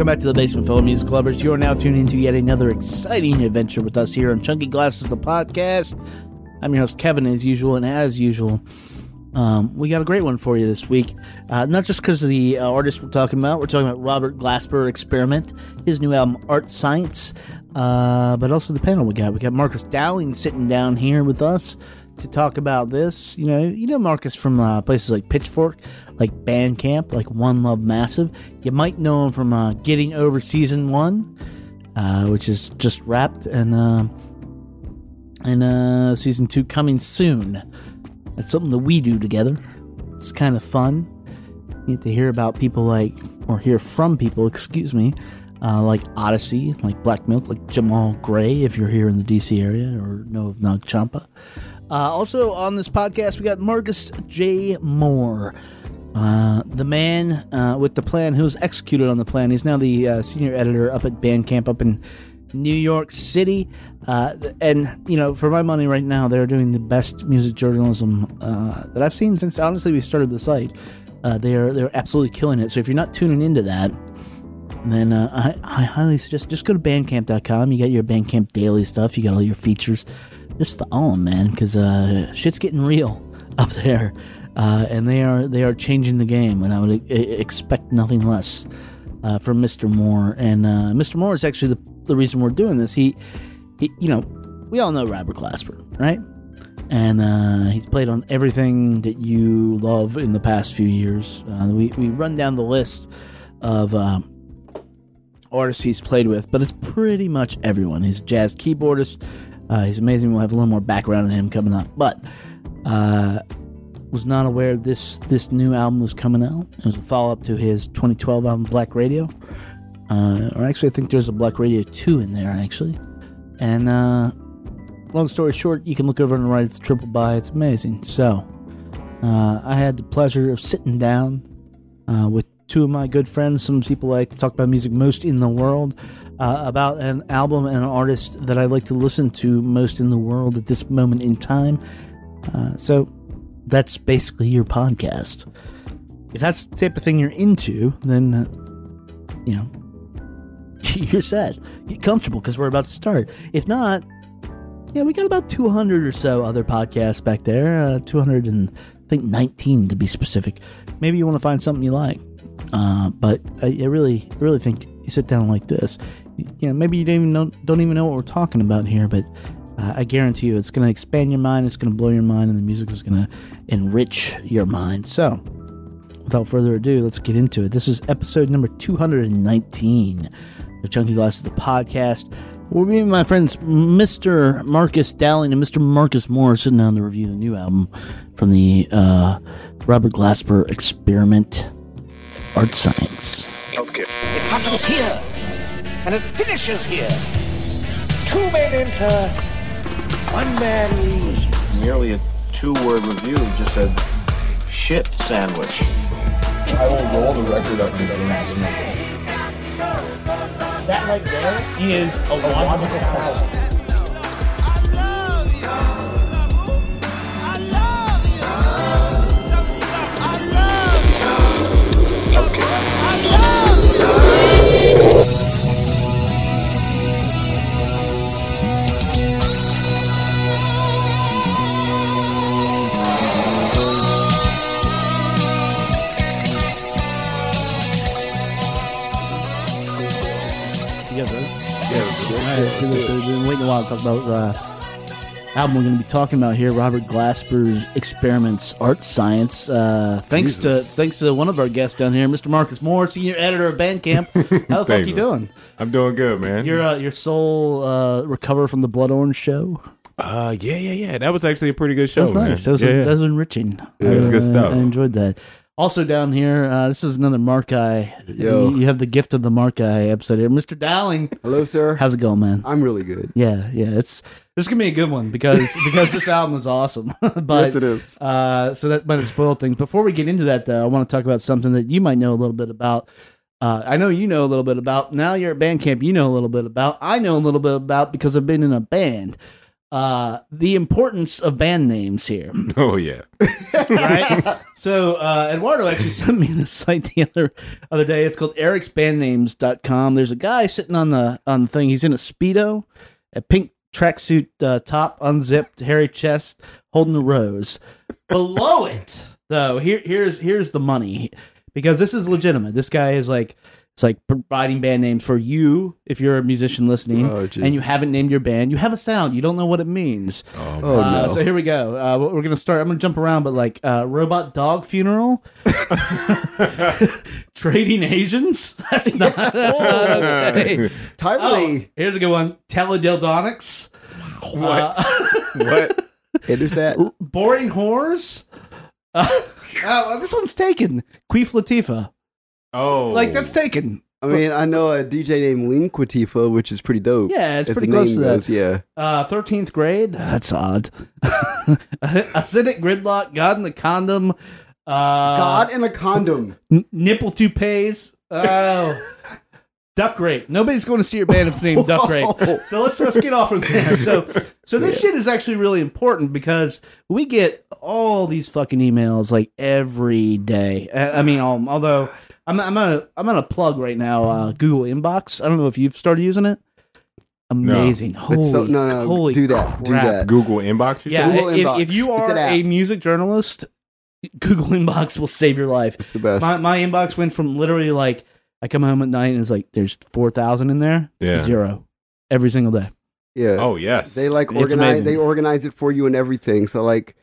welcome back to the Basement fellow Music Lovers. You are now tuned into yet another exciting adventure with us here on Chunky Glasses, the podcast. I'm your host, Kevin, as usual, and as usual, um, we got a great one for you this week. Uh, not just because of the uh, artist we're talking about, we're talking about Robert Glasper Experiment, his new album, Art Science, uh, but also the panel we got. We got Marcus Dowling sitting down here with us to talk about this. You know, you know Marcus from uh, places like Pitchfork, like Bandcamp, like One Love Massive. You might know him from uh, Getting Over Season One, uh, which is just wrapped, and uh, and uh, season two coming soon. That's something that we do together. It's kind of fun. You get to hear about people like, or hear from people, excuse me, uh, like Oddisee, like Black Milk, like Jamal Gray, if you're here in the DC area or know of Nag Champa. Uh, also on this podcast, we got Marcus J. Moore, uh, the man uh, with the plan who's executed on the plan. He's now the uh, senior editor up at Bandcamp up in New York City. Uh, and, you know, for my money right now, they're doing the best music journalism uh, that I've seen since, honestly, we started the site. they're, they're absolutely killing it. So if you're not tuning into that, then I, I highly suggest just go to bandcamp.com. You got your Bandcamp daily stuff, you got all your features just follow them, man, because uh, shit's getting real up there, uh, and they are they are changing the game, and I would I- expect nothing less uh, from Mr. Moore. And uh, Mr. Moore is actually the, the reason we're doing this. He, he, you know, we all know Robert Glasper, right? And uh, he's played on everything that you love in the past few years. Uh, we we run down the list of artists he's played with, but it's pretty much everyone. He's a jazz keyboardist. Uh, he's amazing. We'll have a little more background on him coming up, but uh, was not aware this this new album was coming out. It was a follow up to his 2012 album Black Radio, uh, or actually I think there's a Black Radio two in there actually. And uh, long story short, you can look over on the right. It's triple by. It's amazing. So uh, I had the pleasure of sitting down uh, with two of my good friends. Some people I like to talk about music most in the world uh, about an album and an artist that I like to listen to most in the world at this moment in time. Uh, so that's basically your podcast. If that's the type of thing you're into, then, uh, you know, you're set. Get comfortable because we're about to start. If not, yeah, we got about 200 or so other podcasts back there. Uh, 200 and I think 19 to be specific. Maybe you want to find something you like. Uh, but I, I really, really think you sit down like this, you know, maybe you don't even know, don't even know what we're talking about here, but uh, I guarantee you it's going to expand your mind, it's going to blow your mind, and the music is going to enrich your mind. So, without further ado, let's get into it. This is episode number 219 the Chunky Glasses, the podcast. We'll be my friends, Mr. Marcus Dowling and Mr. Marcus Moore, sitting down to review the new album from the uh, Robert Glasper Experiment Art Science. Okay. It happens here and it finishes here. Two men enter, one man leaves. Merely a two-word review just a shit sandwich. I will roll the record up and dance That right there is a logical fallacy. We've been waiting a while to talk about uh, album we're going to be talking about here. Robert Glasper's Experiments Art Science. Uh, thanks Jesus. to thanks to one of our guests down here, Mr. Marcus Moore, senior editor of Bandcamp. How the fuck you doing? I'm doing good, man. Your uh, your soul uh, recover from the Blood Orange show. uh, yeah, yeah, yeah. That was actually a pretty good show, That was man. nice. That was, yeah, yeah. that was enriching. Yeah, it was good Uh, stuff. I enjoyed that. Also down here, uh, this is another Mark Eye. Yo. You, have the gift of the Mark Eye episode here, Mr. Dowling. Hello, sir. How's it going, man? I'm really good. Yeah, yeah. It's this gonna be a good one because because this album is awesome. but yes, it is. uh, so that might have spoiled things. Before we get into that, though, I want to talk about something that you might know a little bit about. Uh, I know you know a little bit about. Now you're at Bandcamp. You know a little bit about. I know a little bit about because I've been in a band. Uh, the importance of band names here. Oh yeah. right? so uh, Eduardo actually sent me the site the other other day. It's called ericsbandnames.com. There's a guy sitting on the on the thing. He's in a speedo, a pink tracksuit uh, top, unzipped, hairy chest, holding a rose. Below it, though, here here's here's the money because this is legitimate. This guy is like it's like providing band names for you if you're a musician listening Oh, and you haven't named your band. You have a sound. You don't know what it means. Oh, Uh, no. So here we go. Uh, we're gonna start. I'm gonna jump around, but like uh, robot dog funeral, trading Asians. That's not. That's not okay. Timely. Oh, here's a good one. Teledildonics. What? Uh, what? There's that. boring whores. Uh, oh, this one's taken. Queef Latifah. Oh, Like that's taken. I mean, I know a DJ named Lean Quatifa, which is pretty dope. Yeah, it's pretty close to that. goes, Yeah. Uh, 13th grade. That's odd. Acidic gridlock. God in the condom. Uh, God in a condom. N- nipple toupees. Oh. Duck rape. Nobody's going to see your band if it's named Duck rape. So let's let's get off from there. So so this shit is actually really important because we get all these fucking emails like every day. I, I mean, um, although I'm I'm gonna I'm gonna plug right now uh, Google Inbox. I don't know if you've started using it. Amazing. Holy, so- no, no, holy do that, do crap. that. Google inbox. You Yeah, said? Google if, Inbox. if you It's are an app. a music journalist, Google Inbox will save your life. It's the best. My, my inbox went from literally like I come home at night and it's like there's four thousand in there, Yeah. zero every single day. yeah. Oh yes. They like organize. They organize it for you and everything. So like,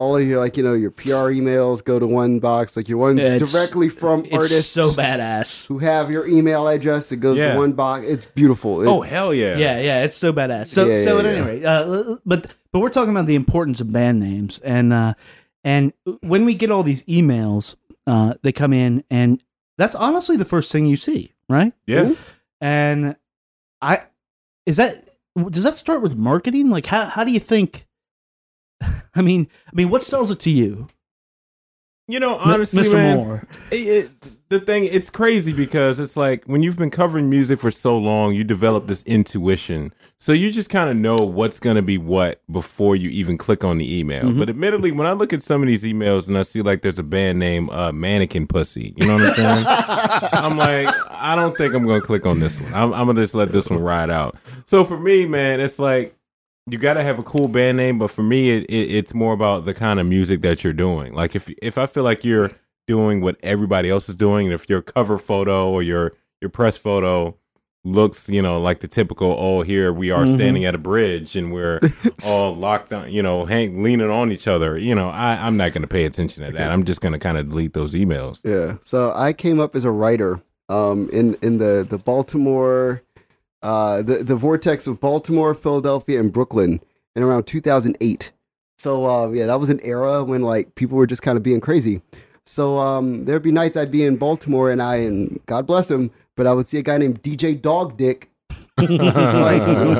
all of your like you know your PR emails go to one box. Like your ones It's- directly from It's artists so badass. who have your email address. It goes Yeah. to one box. It's beautiful. It- Oh hell yeah. Yeah, yeah, it's so badass. So Yeah, so yeah, at any rate, uh, but but we're talking about the importance of band names and uh, and when we get all these emails, uh, they come in and that's honestly the first thing you see, right? Yeah. And I is that does that start with marketing? Like how how do you think? I mean, I mean, what sells it to you, You know, M- honestly, Mr. man, Moore? it, it- the thing it's crazy because it's like when you've been covering music for so long, you develop this intuition. So you just kind of know what's going to be what before you even click on the email. Mm-hmm. But admittedly, when I look at some of these emails and I see like there's a band name uh, Mannequin Pussy, you know what I'm saying? I'm like, I don't think I'm going to click on this one. I'm, I'm going to just let this one ride out. So for me, man, it's like you got to have a cool band name, but for me, it, it, it's more about the kind of music that you're doing. Like if if I feel like you're doing what everybody else is doing, and if your cover photo or your your press photo looks, you know, like the typical, oh, here we are Mhm. standing at a bridge and we're all locked on, you know, hang leaning on each other. You know, I, I'm not going to pay attention to that. I'm just going to kind of delete those emails. Yeah. So I came up as a writer um, in in the the Baltimore, uh, the the vortex of Baltimore, Philadelphia, and Brooklyn in around 2008. So um, yeah, that was an era when like people were just kind of being crazy. So um, there'd be nights I'd be in Baltimore and I and God bless him, but I would see a guy named DJ Dog Dick, like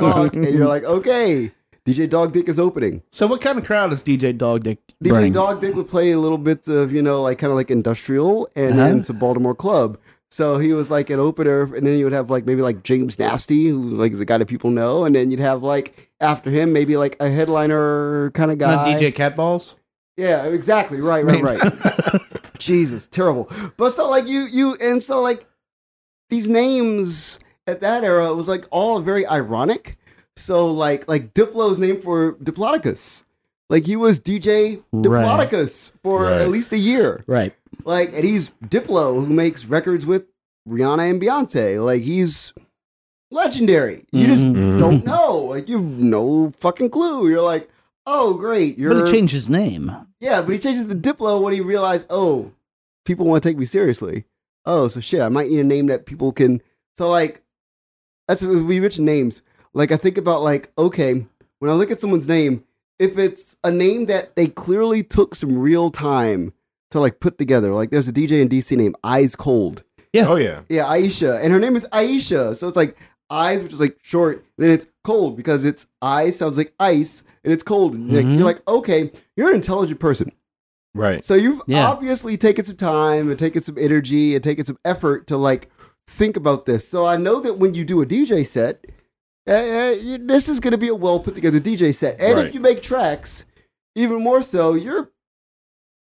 dog, and you're like, okay, DJ Dog Dick is opening. So what kind of crowd is DJ Dog Dick DJ bring? Dog Dick would play a little bit of, you know, like kind of like industrial and Uh-huh. then some Baltimore club. So he was like an opener, and then you would have like maybe like James Nasty, who like is a guy that people know, and then you'd have like after him maybe like a headliner kind of guy. Not DJ Catballs. Yeah, exactly. Right, right, Right. right. Jesus, terrible. But so like you, you, and so like these names at that era it was like all very ironic. So like like Diplo's name for Diplodocus. Like he was DJ Right. Diplodocus for Right. at least a year. Right. Like and he's Diplo who makes records with Rihanna and Beyonce. Like he's legendary. You just Mhm. don't know. Like you've no fucking clue. You're like, oh great, you're But he changed his name. Yeah, but he changes the Diplo when he realized, oh, people want to take me seriously. Oh, so shit, I might need a name that people can. So like, that's we mentioned names. Like I think about like, okay, when I look at someone's name, if it's a name that they clearly took some real time to like put together, like there's a DJ in DC named Eyes Cold. Yeah. Oh yeah. Yeah, Aisha, and her name is Aisha. So it's like eyes, which is like short. Then it's cold because it's eyes sounds like ice, and it's cold. And like, Mhm. you're like, okay, you're an intelligent person. Right. So you've Yeah. obviously taken some time and taken some energy and taken some effort to like think about this. So I know that when you do a DJ set, uh, uh, this is going to be a well put together DJ set. And Right. if you make tracks, even more so, you're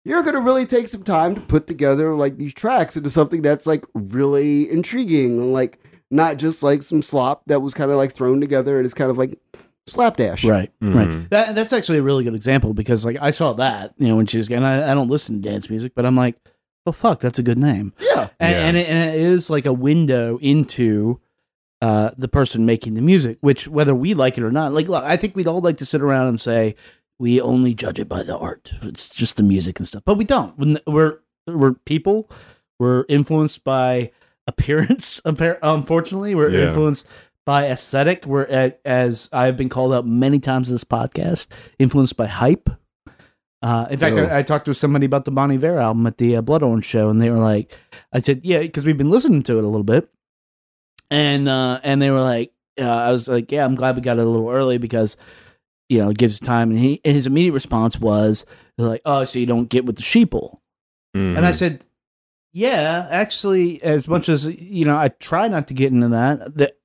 you're going to really take some time to put together like these tracks into something that's like really intriguing, like not just like some slop that was kind of like thrown together and it's kind of like slapdash. Right, Mhm. right. That, that's actually a really good example because like I saw that you know when she was and I, I don't listen to dance music, but I'm like, oh fuck, that's a good name, Yeah. and, Yeah. and, it, and it is like a window into uh, the person making the music, which whether we like it or not, like look, I think we'd all like to sit around and say we only judge it by the art. It's just the music and stuff, but we don't. We're we're people. We're influenced by appearance. appar- Unfortunately, we're Yeah. influenced by aesthetic. We're at, as I've been called out many times in this podcast, influenced by hype. Uh, in fact, Oh. I, I talked to somebody about the Bon Iver album at the uh, Blood Orange show, and they were like, "I said, yeah, because we've been listening to it a little bit," and uh, and they were like, uh, "I was like, yeah, I'm glad we got it a little early because you know it gives time." And he and his immediate response was like, "Oh, so you don't get with the sheeple?" Mhm. And I said, "Yeah, actually, as much as you know, I try not to get into that. That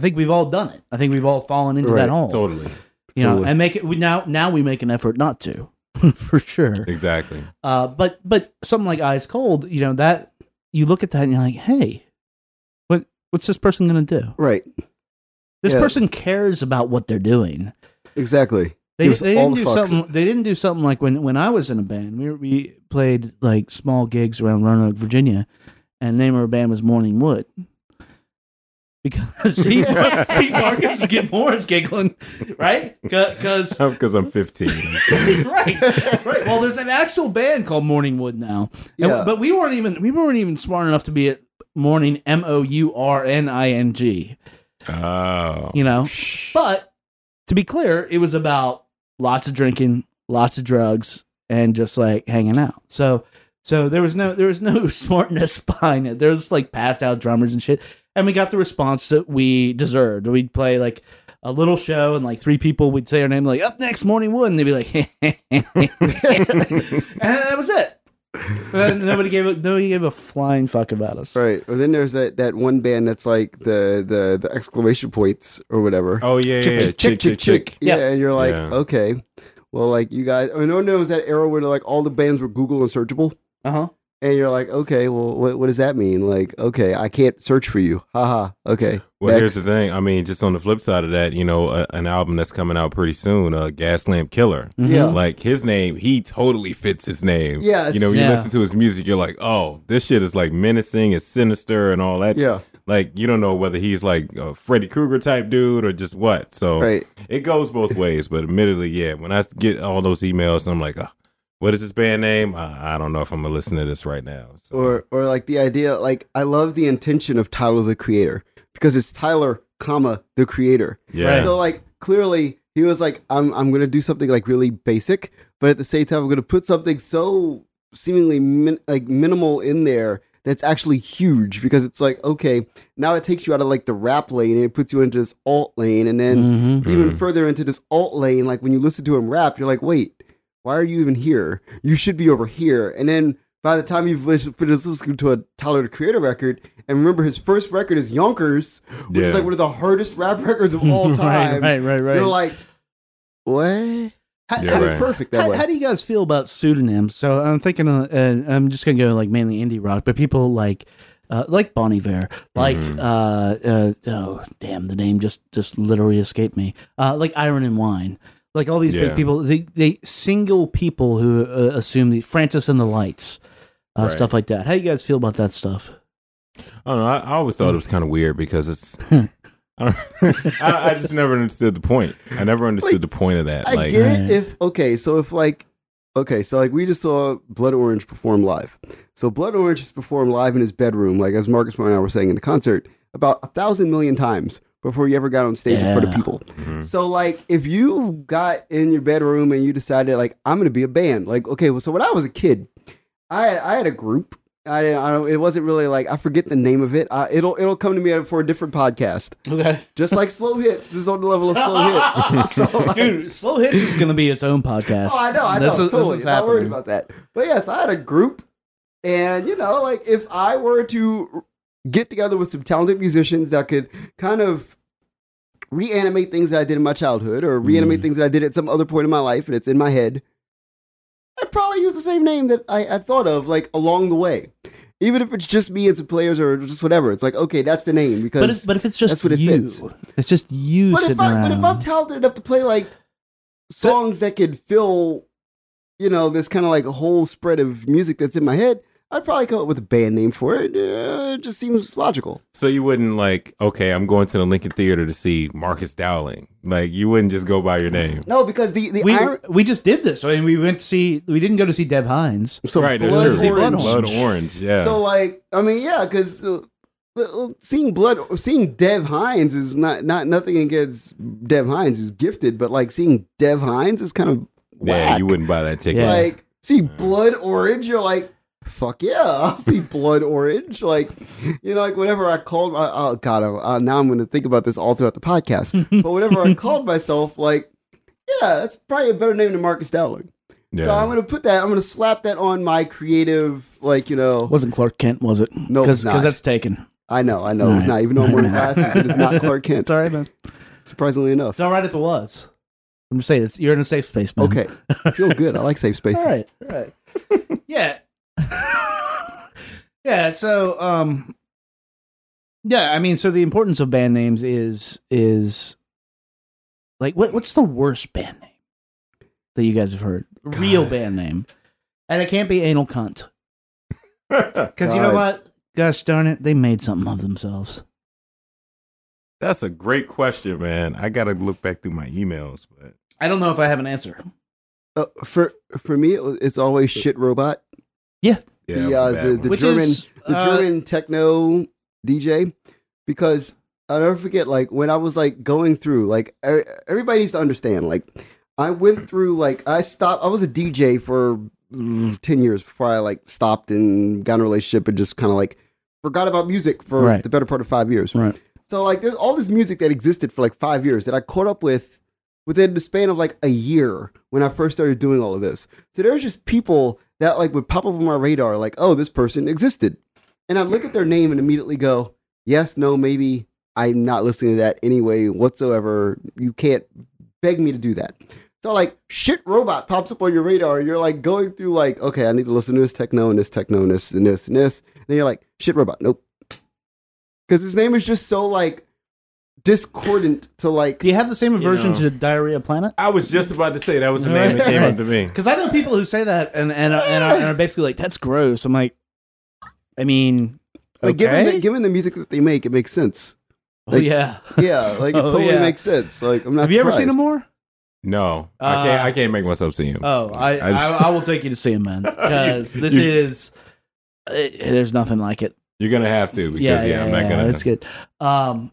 I think we've all done it. I think we've all fallen into Right, that hole. totally, You know, totally. and make it we now now we make an effort not to, for sure. exactly. Uh, but but something like Eyes Cold, you know that you look at that and you're like, hey, what what's this person gonna do? Right. This Yeah. person cares about what they're doing. Exactly. They, they didn't the do fucks. something. They didn't do something like when when I was in a band. We were, we played like small gigs around Roanoke, Virginia, and the name of our band was Morning Wood. Because see, see Marcus is getting horns giggling, right? Because Because I'm 15. right, right. Well, there's an actual band called Morning Wood now, And- Yeah. but we weren't even we weren't even smart enough to be at Morning M O U R N I N G. oh, You know, but to be clear, it was about lots of drinking, lots of drugs, and just like hanging out. So, so there was no there was no smartness behind it. There was like passed out drummers and shit, and we got the response that we deserved. We'd play like a little show, and like three people would say our name, like up next, Morning Wood, and they'd be like, and that was it. And nobody gave a nobody gave a flying fuck about us. Right. Or then there's that, that one band that's like the, the, the exclamation points or whatever. oh yeah, yeah, yeah. chick, chick, chick. Yeah. Yeah. And you're like, Yeah. okay. Well, like you guys, I know there was that era where like all the bands were Google and searchable. Uh huh. And you're like, okay, well, what, what does that mean? Like, okay, I can't search for you. Haha. Okay. Well, Next. here's the thing. I mean, just on the flip side of that, you know, a, an album that's coming out pretty soon, uh, Gaslamp Killer. Yeah. Like his name, he totally fits his name. Yes. You know, you Yeah. listen to his music, you're like, oh, this shit is like menacing, it's sinister, and all that. Yeah. Like you don't know whether he's like a Freddy Krueger type dude or just what. So Right. it goes both ways. But admittedly, yeah, when I get all those emails, I'm like, oh, what is this band name? I, I don't know if I'm gonna listen to this right now. So, Or, or like the idea, like, I love the intention of Tyler the Creator because it's Tyler, comma, the Creator. yeah, So like clearly he was like, I'm I'm gonna do something like really basic, but at the same time I'm gonna put something so seemingly min- like minimal in there that's actually huge because it's like okay now it takes you out of like the rap lane and it puts you into this alt lane and then Mm-hmm. even Mhm. further into this alt lane like when you listen to him rap you're like wait why are you even here you should be over here and then by the time you've listened, finished listening to a Tyler the Creator record, and remember his first record is Yonkers, which Yeah. is like one of the hardest rap records of all time. right, right, right. You're like, what? How- Yeah, how- It's right. perfect that How, way. how do you guys feel about pseudonyms? So I'm thinking, uh, uh, I'm just gonna go like mainly indie rock, but people like, uh, like Bon Iver, like, Mhm. uh, uh, oh damn, the name just just literally escaped me. Uh, like Iron and Wine, like all these Yeah. big people, they they single people who uh, assume the Francis and the Lights, uh, Right. stuff like that. How do you guys feel about that stuff? I don't know. I, I always thought it was kind of weird because it's. I, don't, I, I just never understood the point. I never understood Like, the point of that. I like, get it if okay, so if like okay, so like we just saw Blood Orange perform live. So Blood Orange has performed live in his bedroom, like as Marcus and I were saying in the concert, about a thousand million times before you ever got on stage in front of Yeah. people. Mhm. So like if you got in your bedroom and you decided like I'm gonna be a band, like okay, well so when I was a kid, I I had a group. I, I don't, it wasn't really like I forget the name of it. Uh, it'll it'll come to me for a different podcast. Okay, Just like slow hits. This is on the level of slow hits. so, like- dude, Slow Hits is gonna be its own podcast. Oh, I know, I know, This is- this totally. is Not worried about that. But yes, I had a group, and you know, like if I were to get together with some talented musicians that could kind of reanimate things that I did in my childhood or reanimate mm. things that I did at some other point in my life and it's in my head, I'd probably use the same name that I, I thought of like along the way. Even if it's just me and some players or just whatever. It's like, okay, that's the name because But if, but if it's just that's what it you, fits. it's just you But if, I, around. but if I'm talented enough to play like songs that could fill, you know, this kind of like a whole spread of music that's in my head, I'd probably come up with a band name for it. Uh, it just seems logical. So you wouldn't like, okay, I'm going to the Lincoln Theater to see Marcus Dowling. Like you wouldn't just go by your name. No, because the the we iron- we just did this. I mean, we went to see. We didn't go to see Dev Hynes. so right, that's blood true. orange. Blood Blood orange, yeah. So like, I mean, yeah, because uh, uh, seeing blood, seeing Dev Hynes is not not nothing against Dev Hynes is gifted, but like seeing Dev Hynes is kind of yeah, you wouldn't buy that ticket. Yeah. like see blood orange you're like fuck yeah i'll see blood orange like you know like whenever i called my oh god uh, now i'm gonna think about this all throughout the podcast but whenever i called myself like yeah that's probably a better name than marcus dowling yeah. so i'm gonna put that i'm gonna slap that on my creative like you know Wasn't Clark Kent? Was it? No, it's because that's taken. i know i know it's All not even though i'm wearing glasses it is not clark kent Sorry, man. surprisingly enough It's all right if it was. I'm just saying, it's, you're in a safe space, man. okay I feel good i like safe spaces All right. All right. yeah. Yeah. So, um, yeah. I mean, so the importance of band names is is like what what's the worst band name that you guys have heard? Real band name, and it can't be anal cunt because you know what? Gosh darn it, they made something of themselves. That's a great question, man. I gotta look back through my emails, but I don't know if I have an answer. Uh, for for me it's always shit robot yeah, the, that was a uh, the, the German is, the uh, German techno DJ because I'll never forget like when I was like going through like everybody needs to understand like I went through like I stopped I was a DJ for mm, 10 years before I like stopped and got in a relationship and just kind of like forgot about music for Right. the better part of 5 years. Right. So like there's all this music that existed for like 5 years that I caught up with within the span of like a year when I first started doing all of this. So there's just people that like would pop up on my radar like, "Oh, this person existed." And I look at their name and immediately go, "Yes, no, maybe I'm not listening to that anyway whatsoever. You can't beg me to do that." So like shit robot pops up on your radar you're like going through like, "Okay, I need to listen to this techno and this techno and this and this and this." And then you're like, "Shit robot, nope." Cuz his name is just so like discordant to like Do you have the same aversion know. to Diarrhea Planet? I was just about to say that was the name that came up to me. Because I know people who say that and and are, and, are, and are basically like, "That's gross." I'm like, I mean, Like given the, given the music that they make, it makes sense. oh yeah, Yeah, like it Oh, totally yeah. makes sense. Like I'm not. Have you ever seen surprised. him more? No, I can't. Uh, I can't make myself see him. Oh, I I just- I, I will take you to see him, man. Because this you- is uh, there's nothing like it. You're gonna have to because Yeah, yeah, yeah, I'm not gonna. It's good. Um,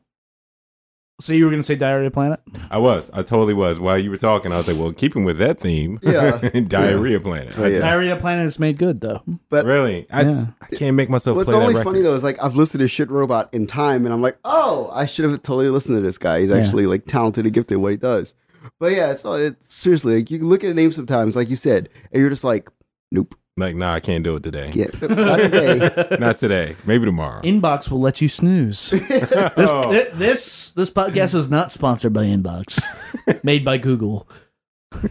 so you were gonna say Diarrhea Planet? I was. I totally was. While you were talking, I was like, well, keeping with that theme. Yeah. diarrhea planet. Oh, I yeah. Diarrhea Planet is made good though. But Really, I, Yeah. I can't make myself what's play only that funny though is like I've listened to Shit Robot in time, and I'm like, oh, I should have totally listened to this guy. He's Yeah. actually like talented and gifted at what he does. But yeah, it's, all it's seriously like you look at a name sometimes, like you said, and you're just like, nope, Like, nah, I can't do it today. yeah, not today. Not today. Maybe tomorrow. Inbox will let you snooze. this, Oh. thi- this this podcast is not sponsored by Inbox, made by Google.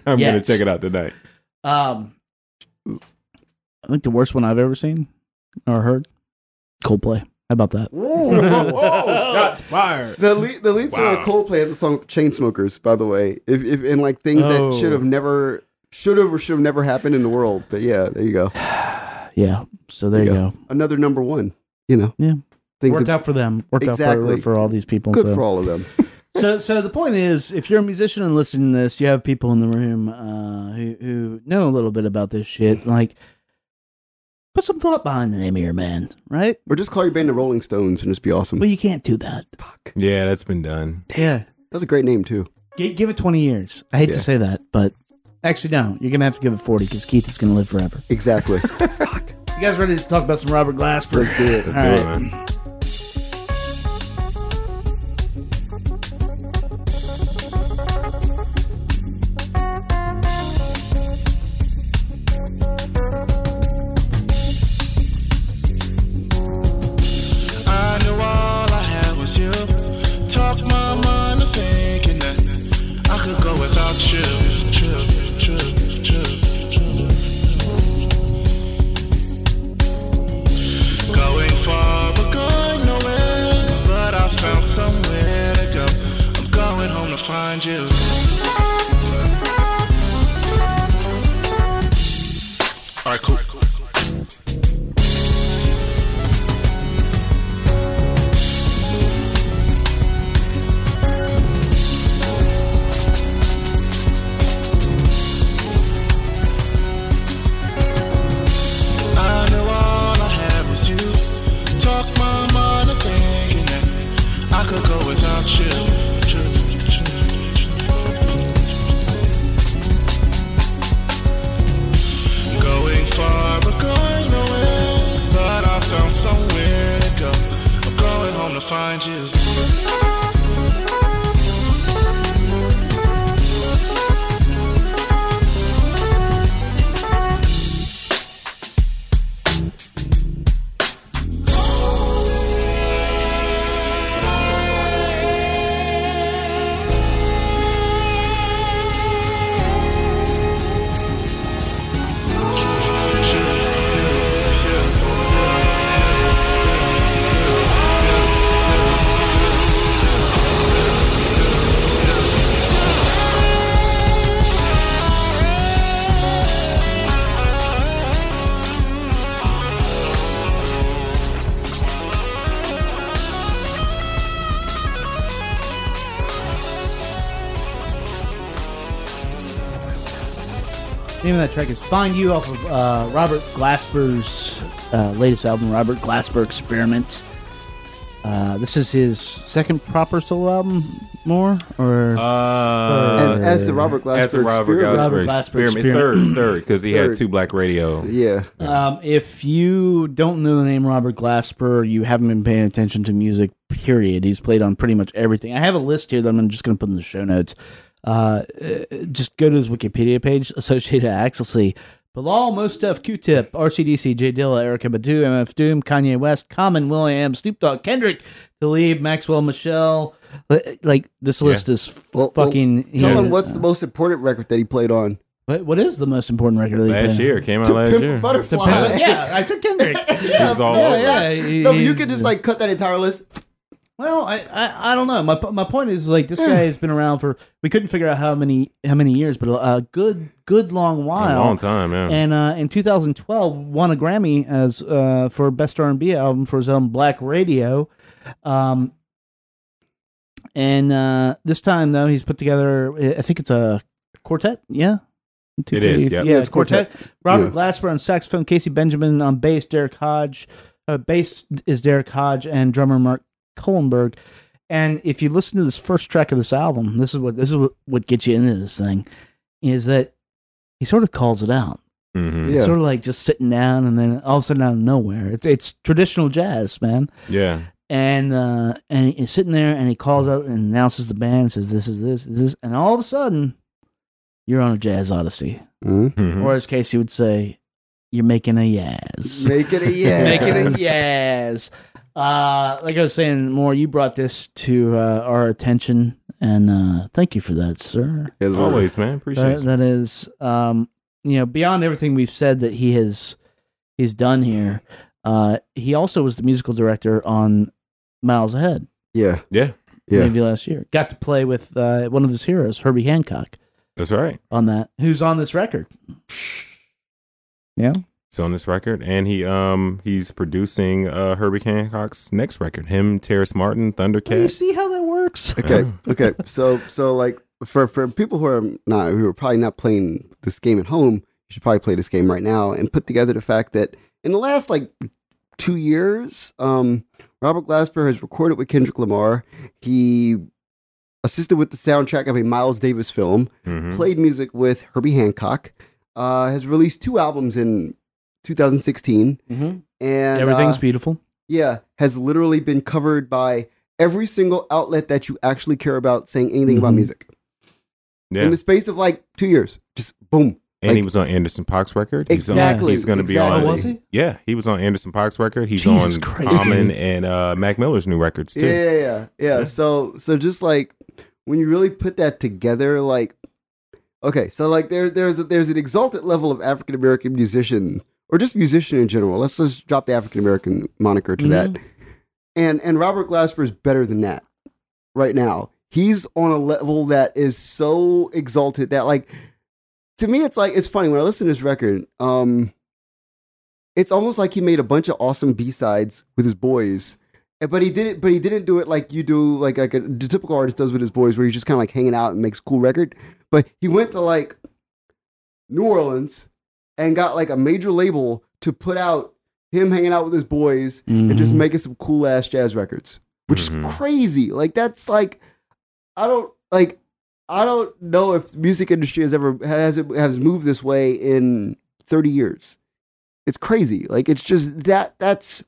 I'm gonna check it out tonight. Um, I think the worst one I've ever seen or heard, Coldplay. How about that? Whoa. Shots fired. The lead, the lead singer Wow. of Coldplay has a song with Chainsmokers, by the way. If, if and like things Oh. that should have never, should have or should have never happened in the world. But yeah, there you go. Yeah. So there you There go. Another number one. You know. Yeah. Things Worked that, out for them. Worked out Exactly. for, for all these people. good so. for all of them. so so the point is if you're a musician and listening to this you have people in the room uh, who who know a little bit about this shit like put some thought behind the name of your band right Or just call your band the Rolling Stones and just be awesome. but you can't do that Fuck. Yeah, that's been done. yeah That's a great name too. G- give it 20 years i hate Yeah. to say that but actually no you're gonna have to give it 40 because keith is gonna live forever Exactly. you guys ready to talk about some robert glasper Let's do it. Let's All do right. it, man. That track is "Find You" off of uh, Robert Glasper's uh, latest album, Robert Glasper Experiment. Uh, this is his second proper solo album, more or Uh, as, as the Robert Glasper as a Robert experiment. Glasper Robert Glasper experiment, experiment. third, third, because he had two black radio. Yeah. Um, if you don't know the name Robert Glasper, you haven't been paying attention to music. Period. He's played on pretty much everything. I have a list here that I'm just going to put in the show notes. Uh, uh, just go to his Wikipedia page. Associated acts. You'll see Bilal, Mos Def, Q-Tip, RCDC, J Dilla, Erykah Badu, MF Doom, Kanye West, Common, William, Snoop Dogg, Kendrick, Talib, Maxwell, Michelle. Like this list is Well, well, fucking. Tell yeah. him what's the most important record that he played on. What, what is the most important record? That he Last played? year came out To last Pimp a year. Butterfly. yeah, I said Kendrick. He was all Yeah, over. yeah, he- no, you he's- could just like cut that entire list. Well, I, I, I don't know. My my point is like this guy has been around for we couldn't figure out how many how many years, but a, a good good long A while. long time, yeah. And uh, in 2012, won a Grammy as uh, for best R&B album for his album Black Radio. Um, and uh, this time though, he's put together. I think it's a quartet. Yeah. It is, yep. Yeah, Yeah, it's it's quartet. quartet. Robert Yeah. Glasper on saxophone, Casey Benjamin on bass, Derrick Hodge. Uh, bass is Derrick Hodge and drummer Mark Colenburg. And if you listen to this first track of this album, this is what this is what, what gets you into this thing, is that he sort of calls it out. hmm Yeah. It's sort of like just sitting down and then all of a sudden out of nowhere. It's it's traditional jazz, man. yeah. And uh and he's sitting there and he calls out and announces the band and says this is this, this is this and all of a sudden you're on a jazz odyssey. Mhm. Mhm. Or as Casey would say, you're making a yaz. Make it a yeah. Make it a yaz. Uh like I was saying more, you brought this to uh, our attention and uh thank you for that, sir. As Always, man. Appreciate That, you. that is, um, you know, beyond everything we've said that he has he's done here. Uh, he also was the musical director on Miles Ahead, Yeah. Yeah, Yeah. maybe last year. Got to play with uh, one of his heroes, Herbie Hancock, that's right. on that. Who's on this record? Yeah, He's on this record, and he um he's producing uh Herbie Hancock's next record. Him, Terrace Martin, Well, you see how that works? Okay. Okay. So so like for for people who are not who are probably not playing this game at home, you should probably play this game right now and put together the fact that in the last like two years, um, Robert Glasper has recorded with Kendrick Lamar. He assisted with the soundtrack of a Miles Davis film. Mhm. Played music with Herbie Hancock. Uh, has released two albums in 2016, Mm-hmm. and Everything's uh, beautiful. yeah, has literally been covered by every single outlet that you actually care about saying anything about Mhm. music. Yeah, In the space of like two years, just boom. and like- he was on Anderson Paak's record. He's Exactly, On, he's going to be on. Oh, was he? Yeah, he was on Anderson Paak's record. He's Jesus on Christ. Common and uh Mac Miller's new records too. Yeah, yeah, yeah, yeah. Yeah. So, so just like when you really put that together, like, okay, so like there, there's a, there's an exalted level of African American musician or just musician in general. Let's just drop the African American moniker to that. Mm-hmm. And and Robert Glasper is better than that right now. he's on a level that is so exalted that like to me it's like it's funny when I listen to this record, um it's almost like he made a bunch of awesome B-sides with his boys. But he did it but he didn't do it like you do like like a, the typical artist does with his boys where he's just kind of like hanging out and makes a cool record. But he went to like New Orleans and got like a major label to put out him hanging out with his boys and just Mhm. making some cool ass jazz records, which Mhm. is crazy. Like that's like I don't like I don't know if the music industry has ever has it has moved this way in 30 years. It's crazy. Like it's just that that's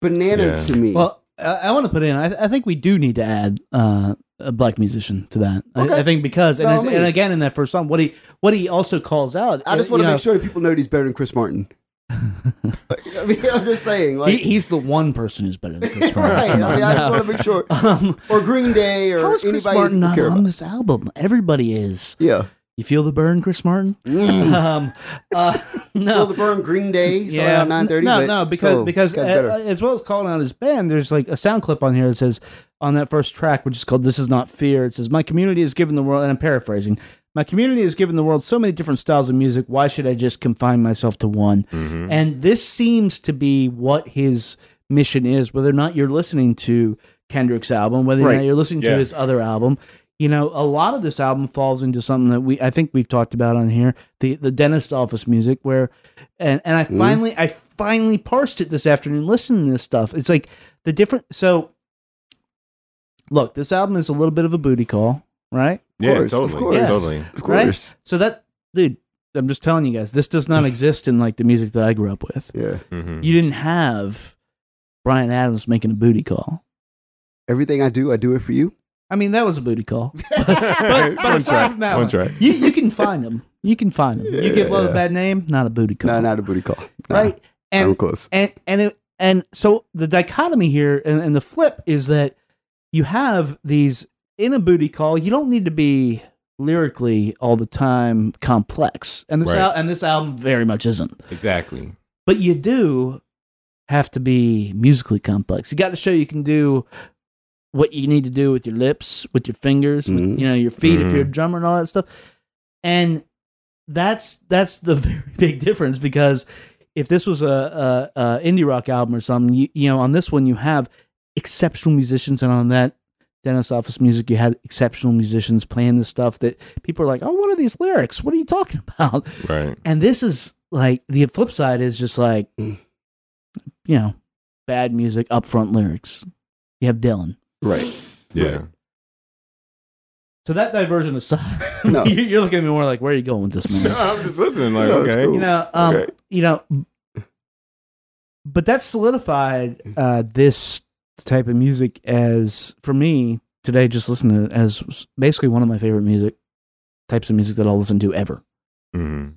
bananas Yeah. to me. Well, I, I want to put in. I, I think we do need to add uh, a black musician to that. I, Okay. I think because and, and again in that first song, what he what he also calls out. I just want to know, make sure that people know that he's better than Chris Martin. I mean, I'm just saying, like, he, he's the one person who's better than Chris Martin. right? I mean, I just want to make sure, Um, or Green Day, or how is anybody Chris Martin not on this album? Everybody is. Yeah, You feel the burn, Chris Martin? mm. um, uh, no, Well, the burn Green Day, so yeah, nine thirty. No, no, because because got uh, as well as calling out his band, there's like a sound clip on here that says on that first track, which is called "This Is Not Fear." It says, "My community has given the world," and I'm paraphrasing. My community has given the world so many different styles of music. Why should I just confine myself to one? Mm-hmm. And this seems to be what his mission is. Whether or not you're listening to Kendrick's album, whether or Right. not you're listening to his other album, you know, a lot of this album falls into something that we I think we've talked about on here, the the dentist office music, where and and I finally I finally parsed it this afternoon listening to this stuff. It's like the different so look, this album is a little bit of a booty call, right? Yeah, course, of totally. course. Yeah, totally. of Right? course, So that dude, I'm just telling you guys, this does not exist in like the music that I grew up with. yeah. Mhm. You didn't have Bryan Adams making a booty call. Everything I do, I do it for you. I mean, that was a booty call. but, but aside from that One track. You, you can find them. You can find them. you give love a bad name, not a booty call. No, not a booty call. No, right? I'm And close. and and it, and so the dichotomy here and, and the flip is that you have these in a booty call. You don't need to be lyrically all the time complex, and this Right. al- and this album very much isn't. Exactly. But you do have to be musically complex. You got to show you can do what you need to do with your lips, with your fingers, with Mhm. you know your feet if Mhm. you're a drummer and all that stuff. And that's that's the very big difference because if this was a, a, a indie rock album or something, you, you know, on this one you have exceptional musicians, and on that Dennis Office Music, you had exceptional musicians playing the stuff that people are like, "Oh, what are these lyrics? What are you talking about?" Right. And this is like the flip side is just like, Mm. you know, bad music, upfront lyrics. You have Dylan. Right. Yeah. So that diversion aside, No. you- you're looking at me more like, where are you going with this, man? I'm just listening. Like, No, okay. cool. you know, um, Okay. you know, but that solidified uh, this type of music as for me today. Just listen to as basically one of my favorite music types of music that I'll listen to ever. Mhm.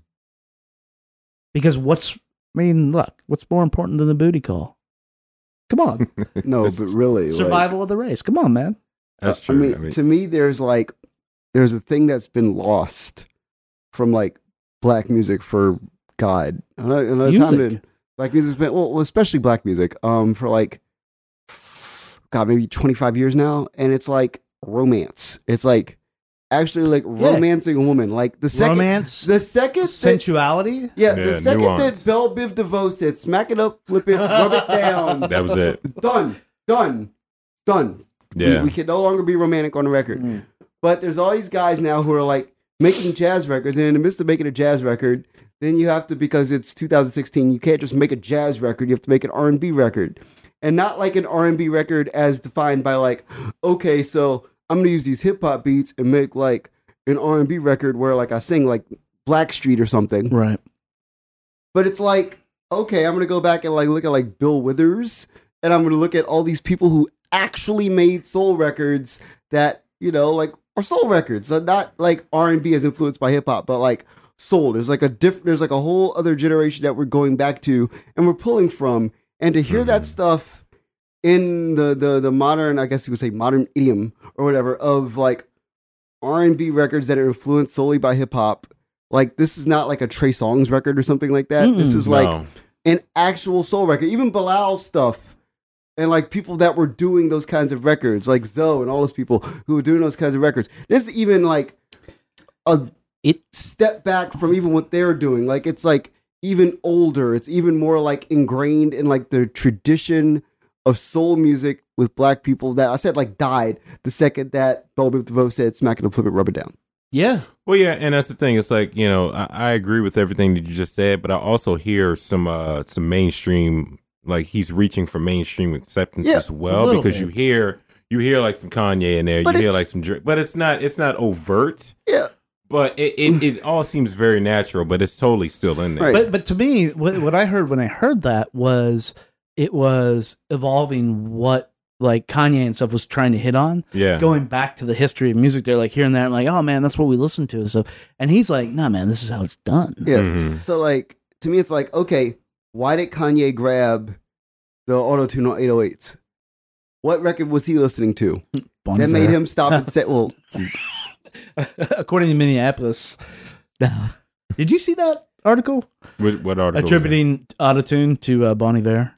Because what's I mean, look, what's more important than the booty call? Come on, No, but really, like- survival of the race. Come on, man. That's true. I true. mean, to me, there's like, there's a thing that's been lost from like black music for God. Another, another time Music. that black music's been, well, especially black music, um, for like, God, maybe 25 years now. And it's like romance. It's like actually like Yeah. romancing a woman. Like the second, Romance, the second, that, sensuality. yeah, Yeah, the second nuance. that Bell Biv DeVoe said, smack it up, flip it, rub it down. that was it. done, done, done. We- Yeah. We, can no longer be romantic on the record. Mm. But there's all these guys now who are like making jazz records, and in the midst of making a jazz record, then you have to because it's 2016, you can't just make a jazz record. You have to make an R&B record, and not like an R&B record as defined by like, okay, so I'm gonna use these hip hop beats and make like an R&B record where like I sing like Blackstreet or something. Right. But it's like, okay, I'm gonna go back and like look at like Bill Withers, and I'm gonna look at all these people who actually made soul records that you know like are soul records, They're not like R and B as influenced by hip hop, but like soul. There's like a diff. There's like a whole other generation that we're going back to, and we're pulling from, and to hear that Mhm. stuff in the the the modern, I guess you would say modern idiom or whatever of like R and B records that are influenced solely by hip hop. Like this is not like a Trey Songz record or something like that. This Mm-mm. is like No. an actual soul record. Even Bilal's stuff and like people that were doing those kinds of records, like Zoe and all those people who were doing those kinds of records. This is even like a It step back from even what they're doing. Like it's like even older. It's even more like ingrained in like the tradition of soul music with black people that I said like died the second that Bell Biv DeVoe said smack it and flip it, rub it down. yeah. Well, yeah, and that's the thing. It's like you know, I, I agree with everything that you just said, but I also hear some uh some mainstream like he's reaching for mainstream acceptance Yeah, as well because bit. you hear you hear like some Kanye in there, But you hear like some Drake, but it's not it's not overt, Yeah. but it it, it all seems very natural, but it's totally still in there. Right. But but to me, what, what I heard when I heard that was it was evolving what like Kanye and stuff was trying to hit on, Yeah, going back to the history of music. They're like hearing that, and like, oh man, that's what we listen to and stuff. And he's like, nah, man, this is how it's done. Yeah. Mhm. So like to me, it's like okay, why did Kanye grab the auto tune on 808s? What record was he listening to Bon that made him stop and say, "Well, according to Minneapolis. Now, did you see that article What, what article? was it? attributing autotune to uh, Bon Iver?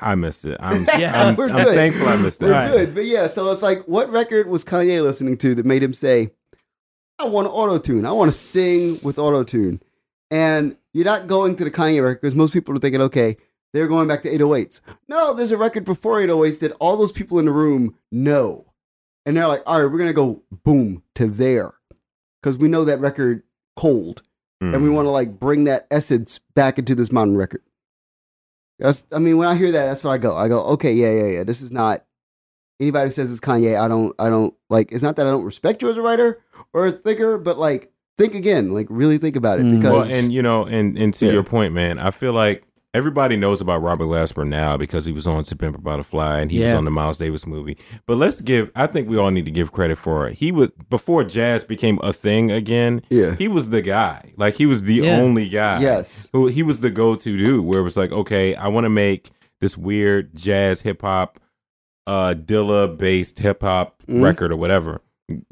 I missed it. I'm, Yeah, I'm, we're I'm good. thankful I missed it. we're it. Right. good." But yeah, so it's like, what record was Kanye listening to that made him say, "I want auto tune. I want to sing with auto tune"? And you're not going to the Kanye record because most people are thinking, okay, they're going back to 808s. No, there's a record before 808s that all those people in the room know. And they're like, all right, we're going to go boom to there. Because we know that record cold. And we Mhm. want to like bring that essence back into this modern record. That's, I mean, when I hear that, that's what I go. I go, okay, yeah, yeah, yeah. This is not anybody who says it's Kanye. I don't, I don't like. It's not that I don't respect you as a writer or a thinker, but like, think again. Like, really think about it Mm. because Well, and you know, and and to Yeah. your point, man, I feel like everybody knows about Robert Glasper now because he was on To Pimp a Butterfly and he was on the Miles Davis movie. But let's give, I think we all need to give credit for it. He was before jazz became a thing again. Yeah. he was the guy. Like he was the Yeah. only guy. Yes. who he was the go-to dude. Where it was like, okay, I want to make this weird jazz hip hop, uh, Dilla based hip hop Mhm. record or whatever.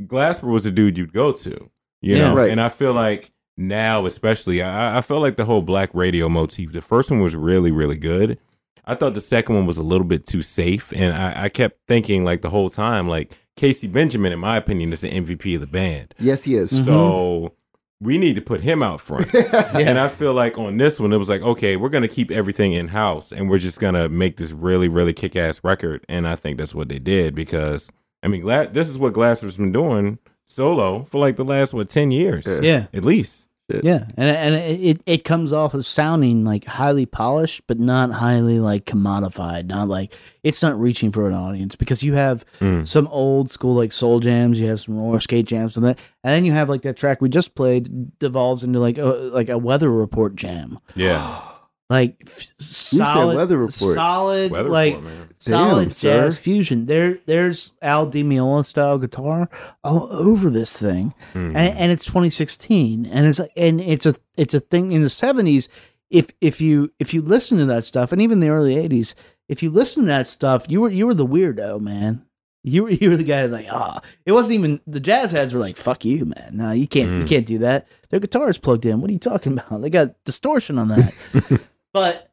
Glasper was the dude you'd go to, you Yeah. know. Right. And I feel like now, especially, I, I felt like the whole black radio motif. The first one was really, really good. I thought the second one was a little bit too safe, and I, I kept thinking like the whole time, like Casey Benjamin, in my opinion, is the MVP of the band. yes, he is. Mm-hmm. So we need to put him out front. And I feel like on this one, it was like, okay, we're gonna keep everything in house, and we're just gonna make this really, really kick ass record. And I think that's what they did because I mean, Gla- this is what Glasper's been doing solo for like the last what ten years, Yeah. at least. Yeah, and and it it comes off as sounding like highly polished, but not highly like commodified. Not like it's not reaching for an audience because you have Mm. some old school like soul jams, you have some roller skate jams, and that, and then you have like that track we just played devolves into like a, like a weather report jam, Yeah, like f- You said solid Weather Report. solid Weather like Report, solid Damn, sir. jazz fusion. There, there's Al Di Meola style guitar all over this thing, Mhm. and, and it's 2016, and it's and it's a it's a thing in the 70s. If if you if you listen to that stuff, and even the early 80s, if you listen to that stuff, you were you were the weirdo, man. You were you were the guy who's like, ah, it wasn't even the jazz heads were like, fuck you, man. No, you can't you Mm. can't do that. Their guitar is plugged in. What are you talking about? They got distortion on that. but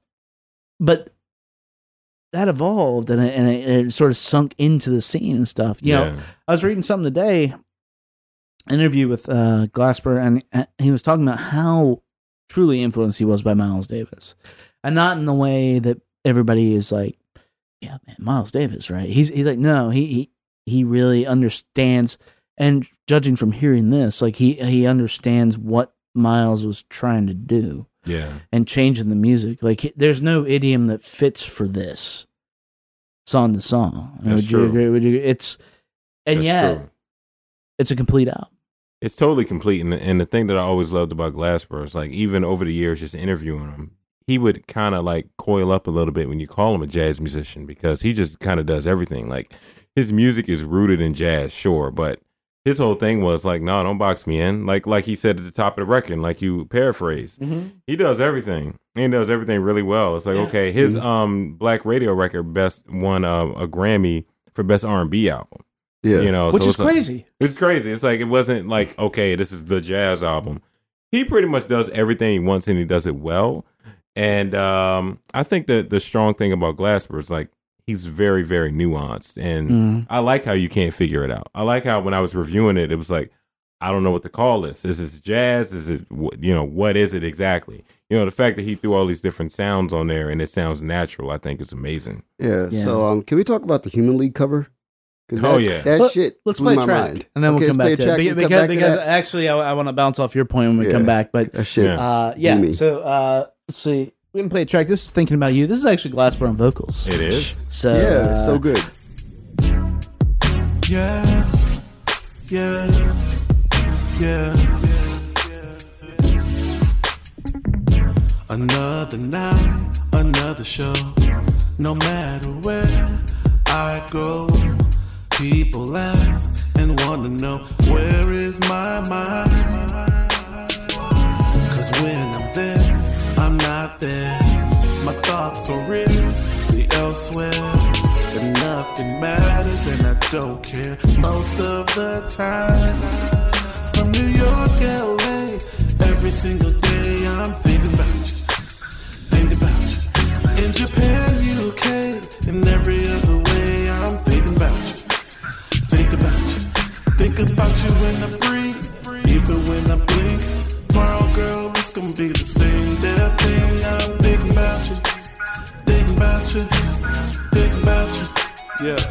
but that evolved and it, and it, it sort of sunk into the scene and stuff. You know. I was reading something today, an interview with uh, Glasper, and uh, he was talking about how truly influenced he was by Miles Davis, and not in the way that everybody is like, yeah, man, Miles Davis, right? He's he's like, no, he he, he really understands, and judging from hearing this, like he he understands what Miles was trying to do yeah. and changing the music. Like there's no idiom that fits for this song to song. That's Would true. you agree? Would you? It's and That's yet true. it's a complete album. It's totally complete. And, and the thing that I always loved about Glasper is like, even over the years, just interviewing him, he would kind of like coil up a little bit when you call him a jazz musician because he just kind of does everything. Like his music is rooted in jazz, sure, but his whole thing was like, no, don't box me in. Like, like he said at the top of the record, like you paraphrase, he does everything. He does everything really well. It's like, Yeah. okay, his um black radio record best won uh, a Grammy for best R and B album. Yeah. You know, Which so is it's like- crazy. it's crazy. It's like it wasn't like okay, this is the jazz album. He pretty much does everything he wants and he does it well. And um, I think that the strong thing about Glasper is like he's very, very nuanced, and Mhm. I like how you can't figure it out. I like how when I was reviewing it, it was like I don't know what to call this. Is this jazz? Is it wh- you know what is it exactly? You know the fact that he threw all these different sounds on there and it sounds natural. I think is amazing. Yeah. Yeah. So, um, can we talk about the Human League cover? 'Cause Oh, that, yeah. that Let- shit. Let's blew play my a track, mind. and then Okay, we'll come back to it because, because, back to because actually, I, I want to bounce off your point when we come back. But that shit. Yeah. uh, yeah, me. so uh, let's see. We can play a track. This is thinking about you. This is actually Glasper on vocals. It is. So yeah, uh, so good. Yeah, yeah, yeah. Another night, another show. No matter where I go, people ask and wanna know where is my mind? Cause when I'm there, I'm not there. Thoughts are really elsewhere. And nothing matters, and I don't care most of the time. From New York, LA, every single day I'm thinking about you, thinking about you. In Japan, UK, in every other way I'm thinking about you, think about you, think about you when I breathe, even when I blink. Tomorrow, girl, it's gonna be the same damn thinking about you, yeah.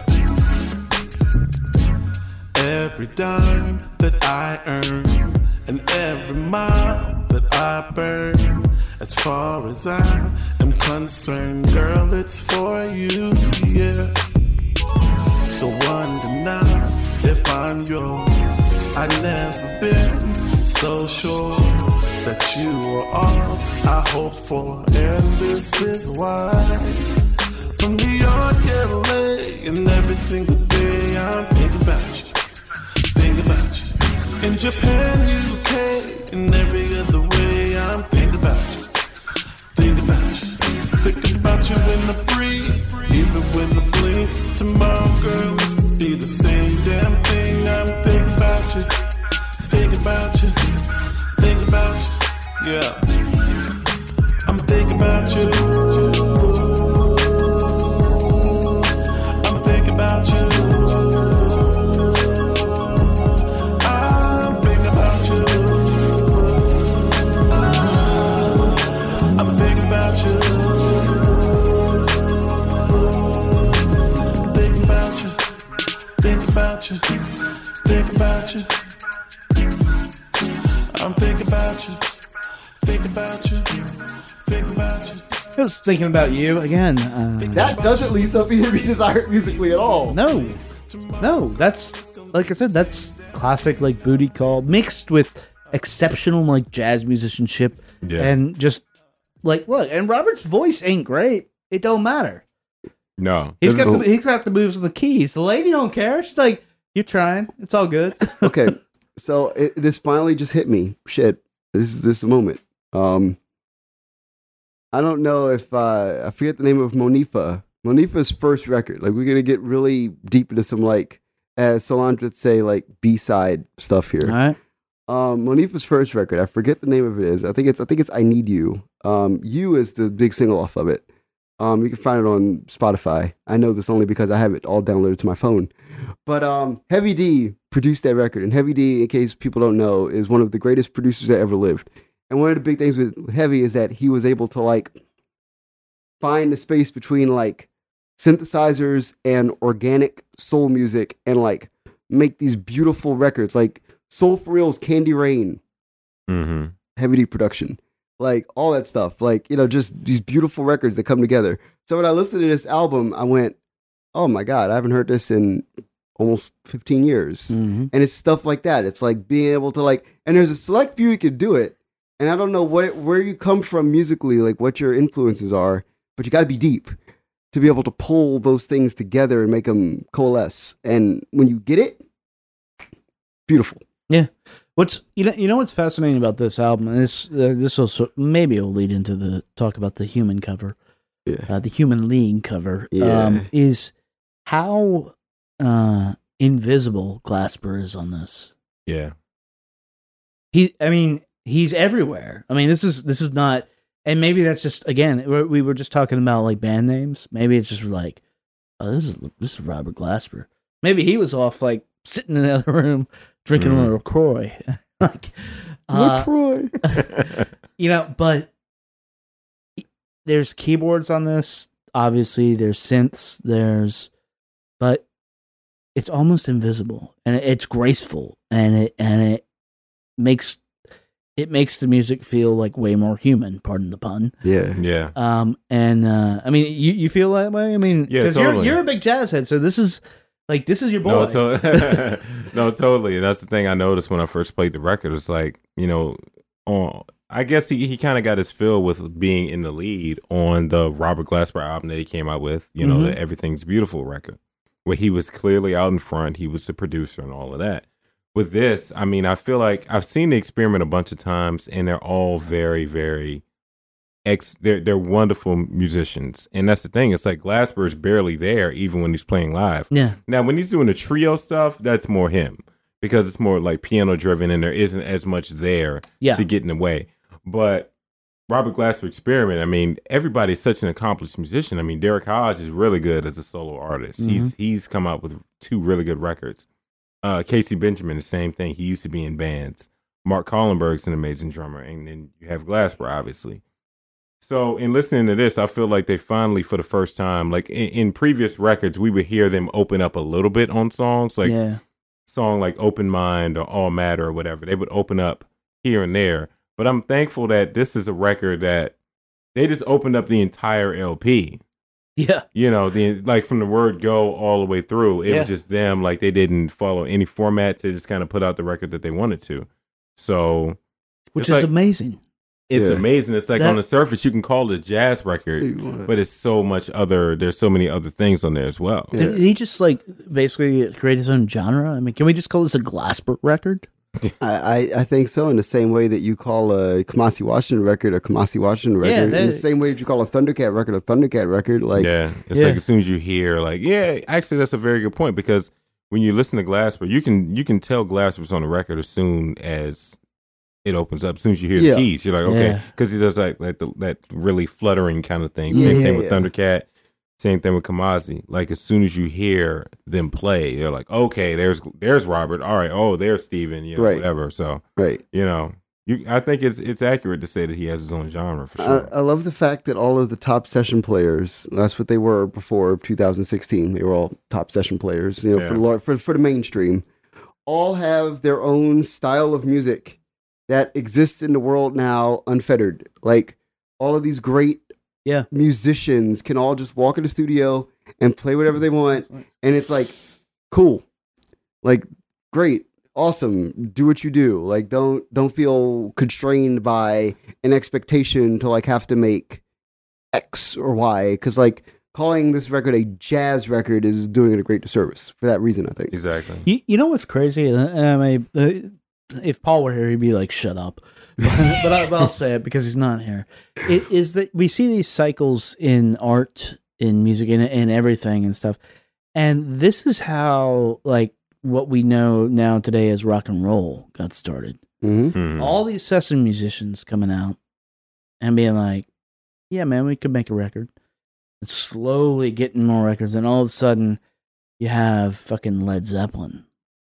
Every dime that I earn and every mile that I burn, as far as I am concerned, girl, it's for you, yeah. So wonder now if I'm yours. I've never been so sure that you are all I hope for, and this is why. From New York, LA, and every single day I'm thinking about you, thinking about you. In Japan, UK, and every other way I'm thinking about you, thinking about you. Thinking about you when I breathe, even when I blink. Tomorrow, girl, it's gonna be the same damn thing. I'm thinking about you, thinking about you, thinking about you, yeah. I'm thinking about you. Was thinking about you again. Uh, That doesn't leave something to be desired musically at all. no, no, that's like I said. That's classic like booty call mixed with exceptional like jazz musicianship Yeah. and just like look. And Robert's voice ain't great. It don't matter. No, He's This got the, he's got the moves of the keys. The lady don't care. She's like, you're trying. It's all good. okay, so it, this finally just hit me. Shit, this is this moment. Um, I don't know if uh, I forget the name of Monifah. Monifah's first record. Like we're gonna get really deep into some like, as Solange would say, like B side stuff here. all right. Um, Monifah's first record. I forget the name of it is. I think it's I think it's I Need You. Um, You is the big single off of it. Um, you can find it on Spotify. I know this only because I have it all downloaded to my phone. But um, Heavy D produced that record, and Heavy D, in case people don't know, is one of the greatest producers that ever lived. And one of the big things with, with Heavy is that he was able to like find the space between like synthesizers and organic soul music, and like make these beautiful records, like Soul for Real's Candy Rain, Mhm. Heavy D production, like all that stuff, like you know, just these beautiful records that come together. So when I listened to this album, I went, "Oh my god, I haven't heard this in almost 15 years." Mhm. And it's stuff like that. It's like being able to like, and there's a select few who could do it. And I don't know what where you come from musically, like what your influences are, but you got to be deep to be able to pull those things together and make them coalesce. And when you get it, beautiful. Yeah. What's you know you know what's fascinating about this album, and this uh, this also maybe will lead into the talk about the human cover, Yeah. uh, the human league cover, Yeah. um, is how uh, invisible Glasper is on this. Yeah. He, I mean, he's everywhere. I mean, this is this is not and maybe that's just again we we were just talking about like band names. Maybe it's just like, oh, this is this is Robert Glasper. Maybe he was off like sitting in the other room drinking Mhm. a Lacroix. like, uh, you know, but there's keyboards on this. Obviously, there's synths. There's, but it's almost invisible and it's graceful and it and it makes it makes the music feel like way more human. Pardon the pun. Yeah. yeah. Um, and uh, I mean, you you feel that way. I mean, Yeah, you're totally. you're a big jazz head, so this is like this is your boy. No, so no, totally. That's the thing I noticed when I first played the record. It's like you know, on I guess he, he kind of got his fill with being in the lead on the Robert Glasper album that he came out with. You know, Mhm. the Everything's Beautiful record, where he was clearly out in front. He was the producer and all of that. With this, I mean, I feel like I've seen the experiment a bunch of times, and they're all very, very ex. They're they're wonderful musicians, and that's the thing. It's like Glasper is barely there, even when he's playing live. yeah, Now, when he's doing the trio stuff, that's more him because it's more like piano driven and there isn't as much there Yeah. to get in the way. But Robert Glasper experiment, I mean, everybody's such an accomplished musician. I mean, Derrick Hodge is really good as a solo artist. He's mm-hmm. he's come out with two really good records. Uh, Casey Benjamin, the same thing. He used to be in bands. Mark Colenburg's an amazing drummer, and then you have Glasper, obviously. So, in listening to this, I feel like they finally, for the first time, like in, in previous records, we would hear them open up a little bit on songs, like yeah, song like Open Mind or All Matter or whatever. They would open up here and there. But I'm thankful that this is a record that they just opened up the entire LP. Yeah. You know, the like from the word go all the way through. It Yeah. was just them, like they didn't follow any format. They just kind of put out the record that they wanted to. So Which is like- amazing. it's Yeah. amazing. It's like That- on the surface you can call it a jazz record, but it's so much other. There's so many other things on there as well. Yeah. Did he just like basically create his own genre? I mean, can we just call this a Glasper record? I, I, I think so. In the same way that you call a Kamasi Washington record a Kamasi Washington Yeah, record, in the same way that you call a Thundercat record a Thundercat record, like yeah, it's Yeah. like as soon as you hear, like, yeah, actually, that's a very good point because when you listen to Glasper, you can you can tell Glasper's on the record as soon as it opens up. As soon as you hear Yeah. the keys, you're like, okay, Yeah. because he does like like the, that really fluttering kind of thing. Yeah, same yeah, thing with yeah. Thundercat. Same thing with Kamasi. Like as soon as you hear them play, you're like, okay, there's there's Robert. All right, oh, there's Steven, you know, Right. whatever. So right. you know, you I think it's it's accurate to say that he has his own genre for sure. I love the fact that all of the top session players, that's what they were before 2016. They were all top session players, you know, for, Yeah. the for, for the mainstream, all have their own style of music that exists in the world now unfettered. Like all of these great Yeah. musicians can all just walk in the studio and play whatever they want. And it's like, cool. Like, great. Awesome. Do what you do. Like don't don't feel constrained by an expectation to like have to make X or Y. Cause like calling this record a jazz record is doing it a great disservice for that reason, I think. exactly. You, you know what's crazy? I mean, uh, if Paul were here, he'd be like, "Shut up," but, I, but I'll say it because he's not here. It is that we see these cycles in art, in music, in in everything and stuff, and this is how like what we know now today as rock and roll got started. hmm Hmm. All these session musicians coming out and being like, "Yeah, man, we could make a record." And slowly getting more records, and all of a sudden, you have fucking Led Zeppelin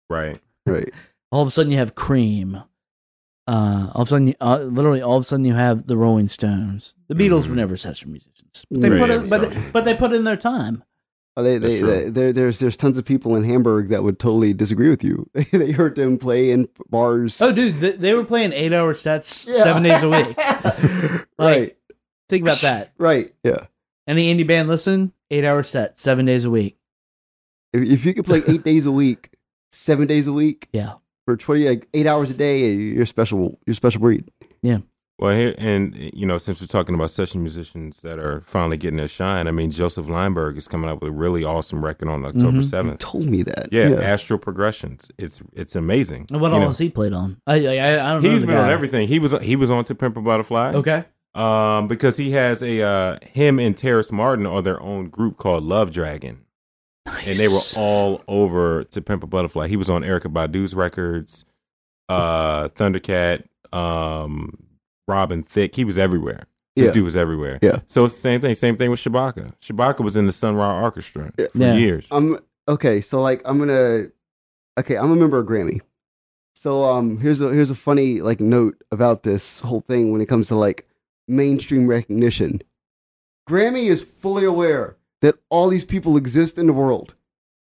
Right. Right. all of a sudden you have Cream. Uh, all of a sudden, you, uh, literally, all of a sudden you have the Rolling Stones. The Beatles Mhm. were never session musicians. They Right, put in, but, they, but they put in their time. Oh, they, That's they, true. they, there, there's there's tons of people in Hamburg that would totally disagree with you. they heard them play in bars. Oh, dude, they, they were playing eight-hour sets Yeah. seven days a week. right. Think about that. Right. Yeah. Any indie band listen? Eight-hour set, seven days a week. If, if you could play eight days a week, seven days a week Yeah, for twenty like eight hours a day, you're special. You're special breed. Yeah well, here and you know, since we're talking about session musicians that are finally getting their shine, I mean, Josef Leimberg is coming up with a really awesome record on October Mhm. You seventh. told me that. Yeah, Astral Progressions. It's it's amazing. and what You all has he played on? I I, I don't know. He's the been on everything. He was he was on To Pimp a Butterfly. Okay. Um, because he has a uh him and Terrace Martin are their own group called Love Dragon. And they were all over to Pimp a Butterfly. He was on Erykah Badu's records, uh, Thundercat, um, Robin Thicke. He was everywhere. This Yeah. dude was everywhere. Yeah. So it's the same thing. Same thing with Shabaka. Shabaka was in the Sun Ra Orchestra for Yeah. years. I'm okay. So like I'm gonna okay. I'm a member of Grammy. So um here's a here's a funny like note about this whole thing when it comes to like mainstream recognition. Grammy is fully aware that all these people exist in the world,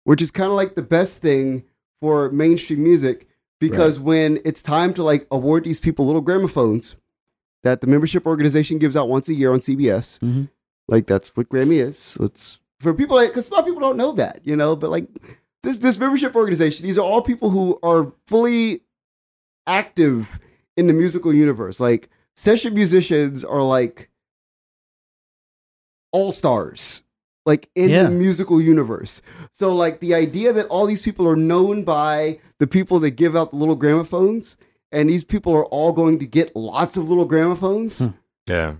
which is kind of like the best thing for mainstream music because when it's time to like award these people little gramophones that the membership organization gives out once a year on CBS, Mhm. like that's what Grammy is. So it's for people like because a lot of people don't know that, you know, but like this this membership organization, these are all people who are fully active in the musical universe. Like session musicians are like all stars, like in Yeah. the musical universe. So like the idea that all these people are known by the people that give out the little gramophones, and these people are all going to get lots of little gramophones Hmm. yeah.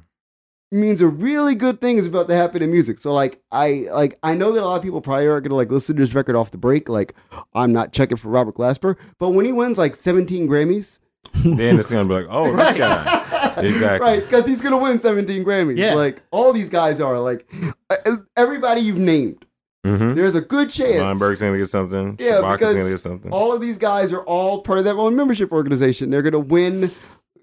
means a really good thing is about to happen in music. So like I like I know that a lot of people probably are gonna like listen to this record off the break. Like I'm not checking for Robert Glasper, but when he wins like 17 Grammys, then it's gonna be like, oh, this guy. Exactly. right? Because he's gonna win 17 Grammys. Yeah. Like all these guys are like uh, everybody you've named. Mm-hmm. There's a good chance. Leimberg's gonna get something. Yeah, Shabaka's because gonna get something. all of these guys are all part of that own membership organization. They're going to win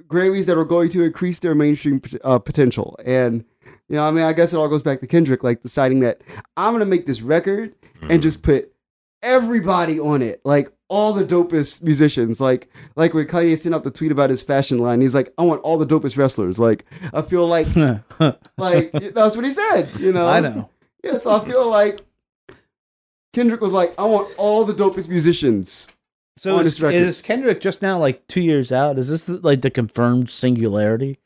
Grammys that are going to increase their mainstream uh, potential. And, you know, I mean, I guess it all goes back to Kendrick, like deciding that I'm going to make this record and just put everybody on it. Like, all the dopest musicians, like like when Kanye sent out the tweet about his fashion line, he's like, "I want all the dopest wrestlers." Like, I feel like, like that's what he said. You know, I know. yeah, so I feel like Kendrick was like, I want all the dopest musicians. So on is, is Kendrick just now like two years out? Is this the, like the confirmed singularity?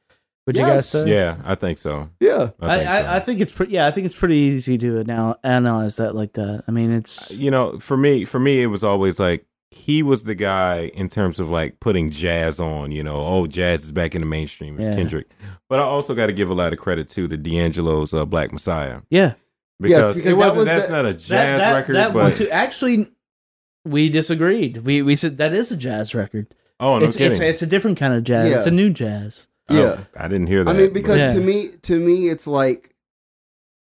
Would you guys say? yeah, I think so. Yeah. I I, think I, so. I think it's pretty. Yeah, I think it's pretty easy to anal- analyze that like that. I mean, it's you know, for me, for me, it was always like he was the guy in terms of like putting jazz on. You know, oh, jazz is back in the mainstream. It's Yeah. Kendrick, but I also got to give a lot of credit to the D'Angelo's uh, Black Messiah yeah. because, because it wasn't. was that's the- not a jazz that, that, record, that but one too. Actually, we disagreed. We we said that is a jazz record. oh no it's, kidding. it's it's a different kind of jazz. Yeah. It's a new jazz. Oh, Yeah. I didn't hear that. I mean, because Yeah. to me, to me, it's like,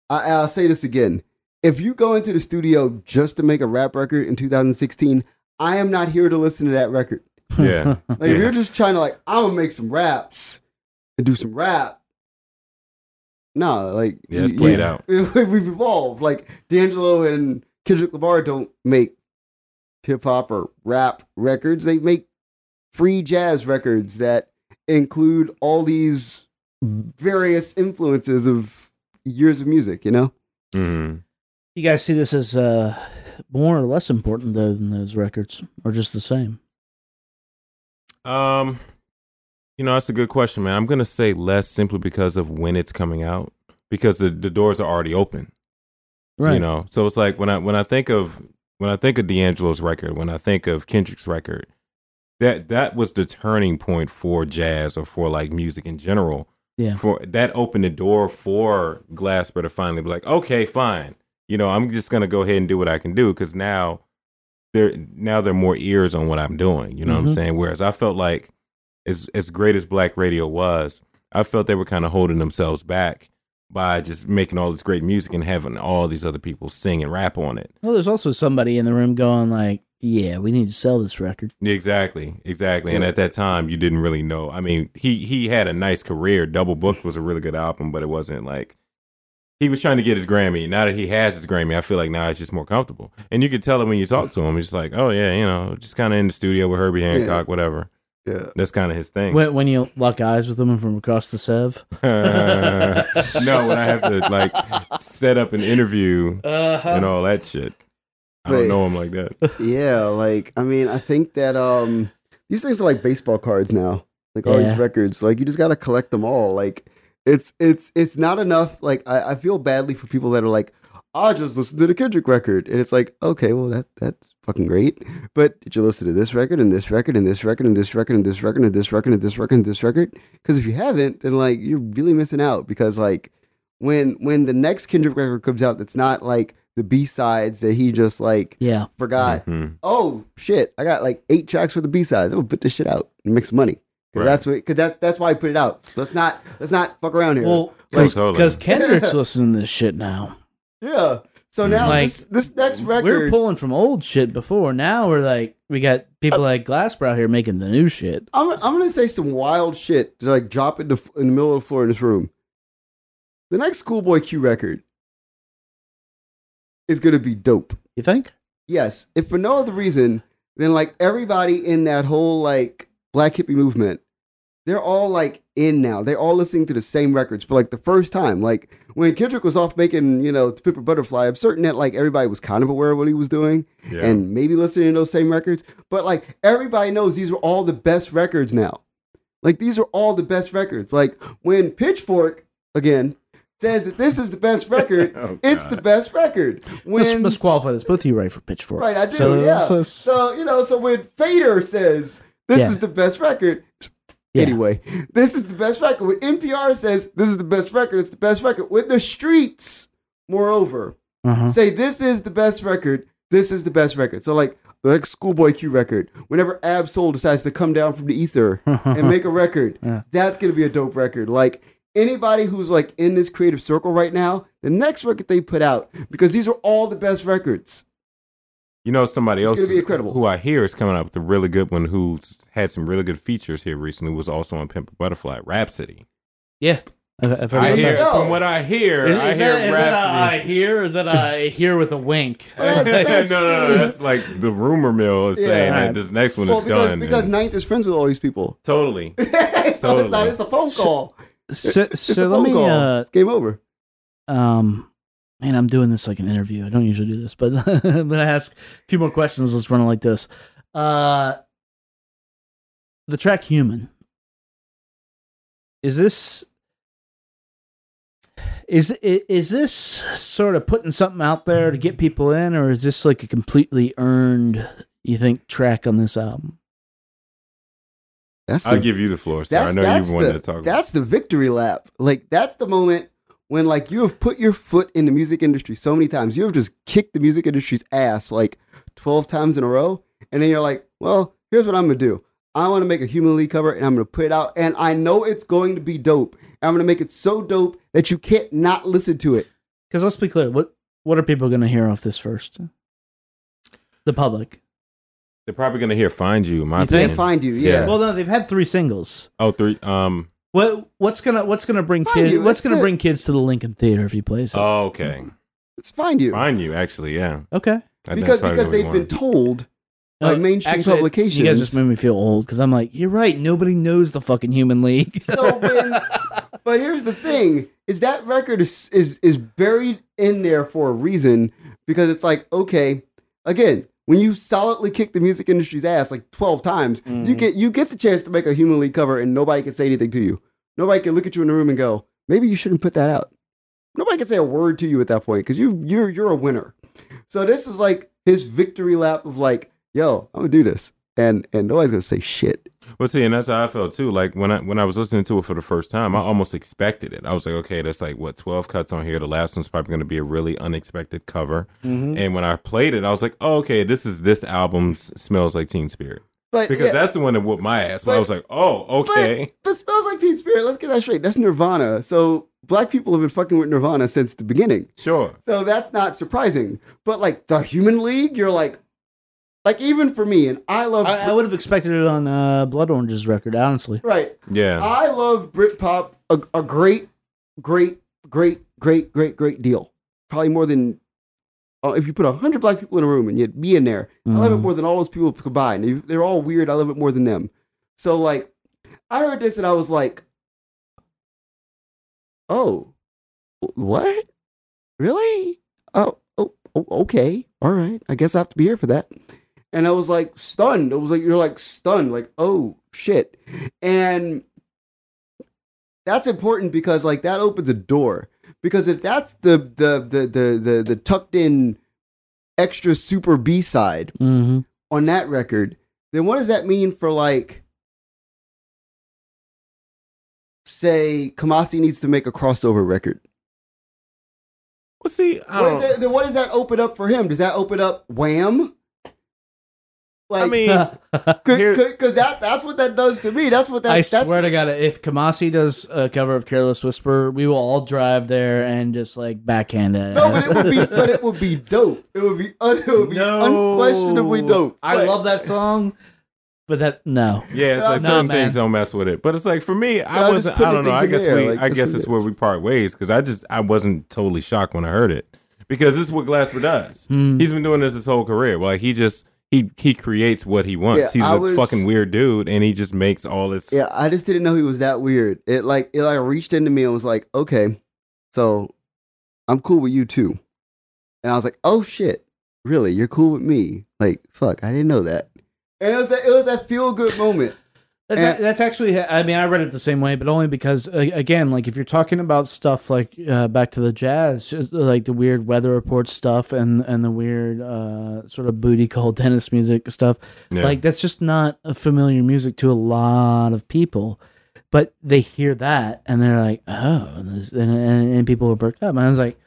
I, I'll say this again. If you go into the studio just to make a rap record in 2016, I am not here to listen to that record. yeah, Like, if you're just trying to like, I'm gonna make some raps and do some rap. No, like Yeah, it's played yeah. out. We've evolved. Like D'Angelo and Kendrick Lamar don't make hip hop or rap records. They make free jazz records that include all these various influences of years of music. You know? Mhm. You guys see this as uh, more or less important though than those records, or just the same? Um, you know, that's a good question, man. I'm gonna say less simply because of when it's coming out, because the, the doors are already open. Right. You know, so it's like when I when I think of when I think of D'Angelo's record, when I think of Kendrick's record, that that was the turning point for jazz or for like music in general. Yeah. For that opened the door for Glasper to finally be like, okay, fine. You know, I'm just gonna go ahead and do what I can do because now there now there are more ears on what I'm doing. You know what Mhm. I'm saying? Whereas I felt like as as great as black radio was, I felt they were kind of holding themselves back by just making all this great music and having all these other people sing and rap on it. Well, there's also somebody in the room going like, "Yeah, we need to sell this record." Exactly, exactly. And at that time, you didn't really know. I mean, he he had a nice career. Double Book was a really good album, but it wasn't like he was trying to get his Grammy. Now that he has his Grammy, I feel like now it's just more comfortable. And you could tell it when you talk to him. It's just like, oh yeah, you know, just kind of in the studio with Herbie Hancock, whatever. Yeah. That's kind of his thing. When, when you lock eyes with him from across the Sev. no, when I have to like set up an interview Uh-huh. and all that shit. I don't Wait. know him like that. Yeah. Like, I mean, I think that um, these things are like baseball cards now. Like all Yeah. these records, like you just gotta collect them all. Like, it's it's it's not enough. Like, I, I feel badly for people that are like, I just listened to the Kendrick record, and it's like, okay, well that that's fucking great. But did you listen to this record and this record and this record and this record and this record and this record and this record and this record? Because if you haven't, then like you're really missing out. Because like when when the next Kendrick record comes out, that's not like the B sides that he just like Yeah. forgot. Mhm. Oh shit! I got like eight tracks for the B sides. I'm gonna put this shit out and make some money 'Cause Right. That's what, cause that, that's why I put it out. Let's not, let's not fuck around here. Well, because Totally. Kendrick's listening to this shit now. yeah. So now Like, this, this next We were record, pulling from old shit before. Now we're like, we got people like Glasper here making the new shit. I'm, I'm gonna say some wild shit to like drop in the, in the middle of the floor in this room. The next Schoolboy Q record is gonna be dope. You think? Yes, if for no other reason than like everybody in that whole like Black Hippy movement, they're all like in now. They're all listening to the same records for like the first time. Like when Kendrick was off making, you know, To Pimp Butterfly, I'm certain that like everybody was kind of aware of what he was doing Yeah. and maybe listening to those same records. But like everybody knows these are all the best records now. Like these are all the best records. Like when Pitchfork again says that this is the best record, Oh, it's the best record. When Let's, let's qualify this. Both of you write for Pitchfork. Right, I do. So- yeah. so- So, you know, so when Fader says this Yeah. is the best record, Yeah. anyway, this is the best record. When NPR says this is the best record, it's the best record. When the streets, moreover, Uh-huh. say this is the best record, this is the best record. So, like the like Schoolboy Q record, whenever Ab Soul decides to come down from the ether and make a record, Yeah. that's gonna be a dope record. Like anybody who's like in this creative circle right now, the next record they put out, because these are all the best records. You know, somebody It's else gonna be incredible. who I hear is coming up with a really good one who's had some really good features here recently was also on Pimp a Butterfly, Rapsody. Yeah. I've, I've I hear, that. From what I hear, Is, I is hear that, is that a I Rapsody. hear? Is that I hear with a wink? Oh, no, that's- no, no, that's like the rumor mill is Yeah. saying that this next one Well, is because, done. because and- Ninth is friends with all these people. totally. so it's not. It's a phone call. So, It's so let me. Uh, it's game over. um, man, I'm doing this like an interview. I don't usually do this, but I'm gonna ask a few more questions. Let's run it like this. Uh, the track "Human" is this is is this sort of putting something out there to get people in, or is this like a completely earned? You think track on this album? That's I'll give you the floor, sir. I know that's you wanted the, to talk about That's the victory lap. Like that's the moment when like you have put your foot in the music industry so many times. You have just kicked the music industry's ass like twelve times in a row, and then you're like, well, here's what I'm gonna do. I want to make a Human League cover, and I'm gonna put it out, and I know it's going to be dope. I'm gonna make it so dope that you can't not listen to it. Because let's be clear, what what are people going to hear off this first? The public. They're probably gonna hear "Find You." My You think? opinion. Find you. Yeah. Yeah. Well, no, they've had three singles. Oh, three. Um. What what's gonna what's gonna bring Find kids? You, What's gonna the- bring kids to the Lincoln Theater if he plays it? Oh, okay. Let's find you. Find you. Actually, yeah. okay. I because because they've been told by Uh, mainstream actually, publications. You guys just made me feel old because I'm like, you're right. Nobody knows the fucking Human League. So when, but here's the thing: is that record is is is buried in there for a reason because it's like okay, again, when you solidly kick the music industry's ass like twelve times, you Mhm. get you get the chance to make a Human League cover, and nobody can say anything to you. Nobody can look at you in the room and go, maybe you shouldn't put that out. Nobody can say a word to you at that point because you you're you're a winner. So this is like his victory lap of like, yo, I'm gonna do this, and and nobody's gonna say shit. Well, see, and that's how I felt too. Like when I when I was listening to it for the first time, I almost expected it. I was like, okay, that's like what twelve cuts on here. The last one's probably going to be a really unexpected cover. Mm-hmm. And when I played it, I was like, oh, okay, this is this album's smells like Teen Spirit But because yeah. that's the one that whooped my ass. But, I was like, oh, okay. But, but smells like Teen Spirit. Let's get that straight. That's Nirvana. So black people have been fucking with Nirvana since the beginning. Sure. So that's not surprising. But like the Human League, you're like, like even for me, and I love, I, I would have expected it on uh, Blood Orange's record, honestly. right. Yeah. I love Britpop a, a great, great, great, great, great, great deal. Probably more than. Uh, if you put a hundred black people in a room and you'd be in there, I love it Mhm. more than all those people combined. They- They're all weird. I love it more than them. So like, I heard this and I was like, "Oh, what? Really? Oh, oh, oh, okay, all right. I guess I have to be here for that." And I was like stunned. It was like you're like stunned, like, "Oh shit!" And that's important because like that opens a door. Because if that's the the the the the, the tucked in extra super B side Mm-hmm. on that record, then what does that mean for like say Kamasi needs to make a crossover record? Well, see, What, that, then what does that open up for him? Does that open up Wham? Like, I mean, because that that's what that does to me. That's what that. I that's, swear to God, if Kamasi does a cover of Careless Whisper, we will all drive there and just like backhand it. No, but it would be, but it would be dope. It would be, un, it would be No. unquestionably dope. I But- love that song, but that no. Yeah, it's like No, certain man. things don't mess with it. But it's like for me, Yeah, I I'm wasn't. I don't know. I guess in we. like, I guess it's where we part ways because I just I wasn't totally shocked when I heard it because this is what Glasper does. Hmm. He's been doing this his whole career. Like he just he he creates what he wants. Yeah, He's I a was- fucking weird dude, and he just makes all this. Yeah, I just didn't know he was that weird. It like it like reached into me and was like, okay, so I'm cool with you too. And I was like, oh shit, really? You're cool with me? Like, fuck, I didn't know that. And it was that it was that feel good moment. That's, And- that's actually. I mean, I read it the same way, but only because uh, again, like if you're talking about stuff like uh, back to the jazz, just like the weird weather report stuff and and the weird uh, sort of booty call Dennis music stuff, Yeah. like that's just not a familiar music to a lot of people. But they hear that and they're like, oh, this, and, and and people are perked up. And I was like,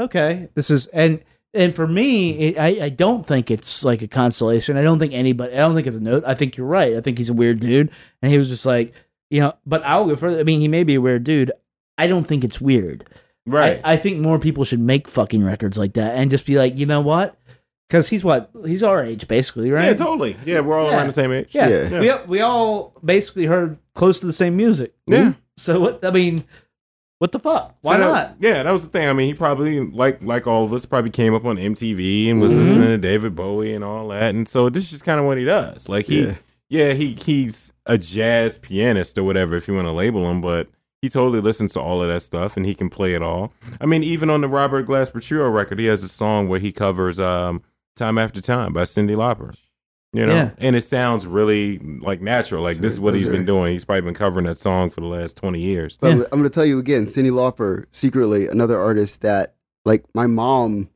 okay, this is and and for me, it, I I don't think it's like a constellation. I don't think anybody. I don't think it's a note. I think you're right. I think he's a weird dude, and he was just like, you know. But I'll go further. I mean, he may be a weird dude. I don't think it's weird. right. I, I think more people should make fucking records like that and just be like, you know what? Because he's what? He's our age, basically, right? yeah, totally. Yeah, we're all Yeah. around the same age. Yeah, Yeah. we we all basically heard close to the same music. Yeah. So what? I mean, what the fuck? Why So that- not? Yeah, that was the thing. I mean, he probably like like all of us probably came up on MTV and was Mm-hmm. listening to David Bowie and all that, and so this is just kind of what he does. Like he, Yeah. yeah, he he's a jazz pianist or whatever if you want to label him, but he totally listens to all of that stuff and he can play it all. I mean, even on the Robert Glasper Trio record, he has a song where he covers um, "Time After Time" by Cyndi Lauper. You know, Yeah. and it sounds really like natural. Like this is what he's been doing. He's probably been covering that song for the last twenty years. But Yeah. I'm, I'm gonna tell you again, Cyndi Lauper, secretly another artist that like my mom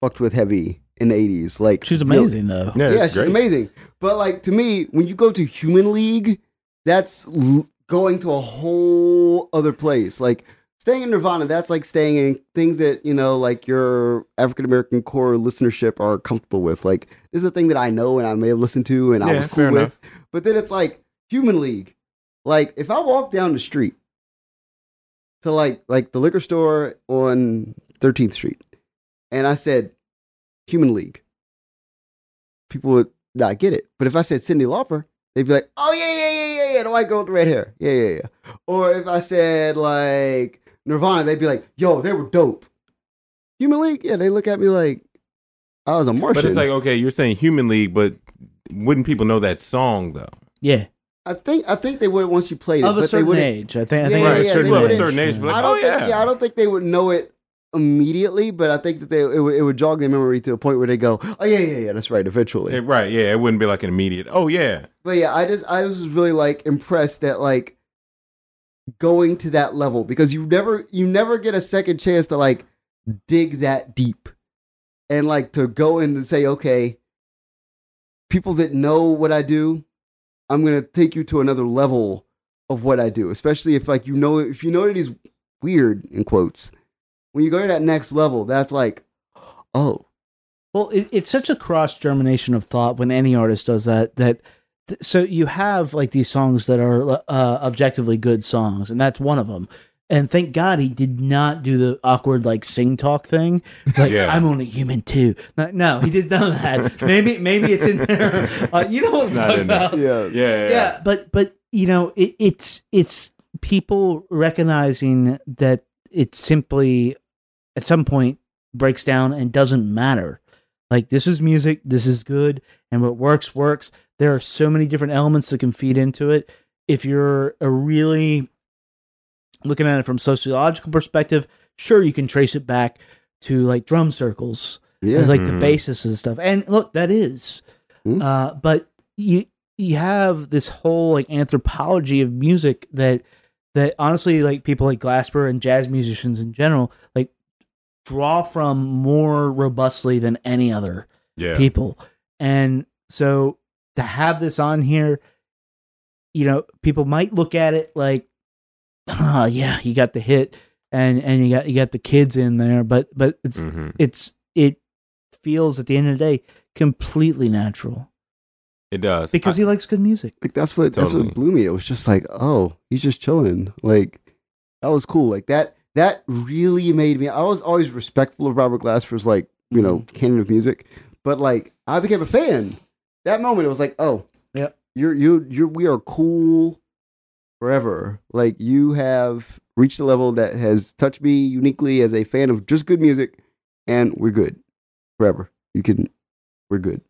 fucked with heavy in the 80s. Like She's really- amazing though. Yeah, yeah, she's great. amazing. But like to me, when you go to Human League, that's l- going to a whole other place. Like staying in Nirvana, that's like staying in things that you know, like your African American core listenership are comfortable with. Like this is a thing that I know and I may have listened to and I was cool with. enough. But then it's like Human League. Like if I walk down the street to like like the liquor store on 13th Street and I said Human League, people would not get it. But if I said Cyndi Lauper, they'd be like, "Oh yeah, yeah, yeah, yeah, yeah, the white girl with the red hair, yeah, yeah, yeah." Or if I said like Nirvana, they'd be like, "Yo, they were dope." Human League, yeah, they look at me like I was a Martian. But it's like, okay, you're saying Human League, but wouldn't people know that song though? Yeah, I think I think they would once you played it, of a but certain wouldn't. age. I think. I Yeah, think yeah, of a yeah, certain they well, a wouldn't- certain age, but like, I don't oh think, yeah, yeah, I don't think they would know it immediately, but I think that they it would, it would jog their memory to a point where they go, "Oh yeah, yeah, yeah, that's right." Eventually, Eh, right, yeah, it wouldn't be like an immediate. Oh yeah, But yeah, I just I was really like impressed that like going to that level because you never you never get a second chance to like dig that deep and like to go in and say, okay, people that know what I do, I'm gonna take you to another level of what I do. Especially if like you know if you know that he's weird in quotes. When you go to that next level, that's like, oh, Well, it, it's such a cross germination of thought when any artist does that. That th- so you have like these songs that are uh, objectively good songs, and that's one of them. And thank God he did not do the awkward like sing talk thing. Like Yeah. I'm only human too. No, no, he did none of that. maybe maybe it's in there. Uh, you know what I'm not talking in about? yeah, yeah, yeah. yeah but but you know it, it's it's people recognizing that it simply at some point breaks down and doesn't matter like this is music this is good and what works works there are so many different elements that can feed into it if you're a really looking at it from sociological perspective sure you can trace it back to like drum circles yeah. as like the Mhm. basis and stuff. And look, that is. Mhm. Uh, but you you have this whole like anthropology of music that that honestly like people like Glasper and jazz musicians in general like draw from more robustly than any other yeah. people. And so to have this on here, you know, people might look at it like, oh yeah, you got the hit and and you got you got the kids in there, but but it's Mhm. it's it feels at the end of the day completely natural It does because I- he likes good music. Like that's what that's what blew me. It was just like, oh, he's just chilling. Like that was cool. Like that that really made me. I was always respectful of Robert Glasper's like you know Mm-hmm. canon of music, but like I became a fan. That moment, it was like, oh, yeah, you're you you're we are cool forever. Like you have reached a level that has touched me uniquely as a fan of just good music, and we're good forever. You can, we're good.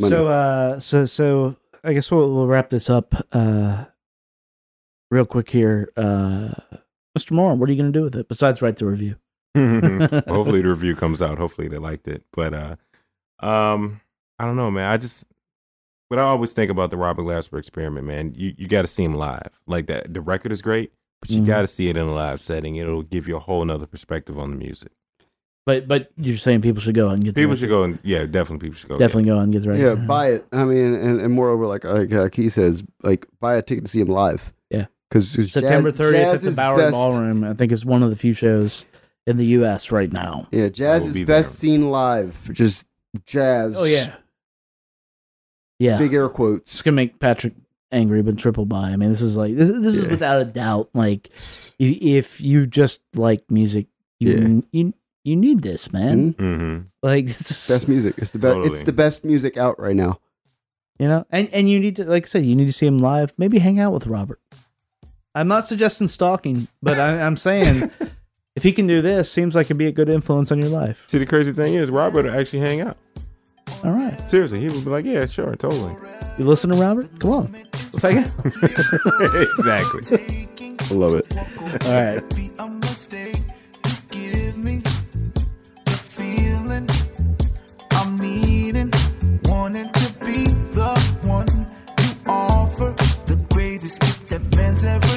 So, uh, so, so, I guess we'll, we'll wrap this up, uh, real quick here. Uh, Mr. Moore, what are you going to do with it besides write the review? Hopefully the review comes out. Hopefully they liked it. But uh um I don't know, man. I just what I always think about the Robert Glasper experiment, man, you, you gotta see him live. Like that the record is great, but you Mhm. gotta see it in a live setting. It'll give you a whole nother perspective on the music. But, but you're saying people should go out and get the People record. should go and yeah, definitely people should go. definitely go out and get the record. Yeah, buy it. I mean, and, and moreover, like like uh, Key says, like buy a ticket to see him live. Yeah. because September 30th at the Bowery Ballroom. I think is one of the few shows in the U.S. right now. Yeah, jazz is be best there. seen live. Just jazz. Oh yeah, yeah. big air quotes. It's gonna make Patrick angry, but triple buy. I mean, this is like this. This is without a doubt. Like, i- if you just like music, you you you need this, man. Mhm. Mm-hmm. Like, this is Best music. It's the best. Totally. It's the best music out right now. you know, and and you need to, like I said, you need to see him live. Maybe hang out with Robert. I'm not suggesting stalking, but I, I'm saying if he can do this, seems like it'd be a good influence on your life. See the crazy thing is Robert will actually hang out. All right, Seriously, he would be like, Yeah, sure, totally. you listen to Robert? Come on, let's hang out. exactly. I love it. All right. be a mistake to give me the feeling I'm needing, wanting to be the one you offer, the greatest gift that man's ever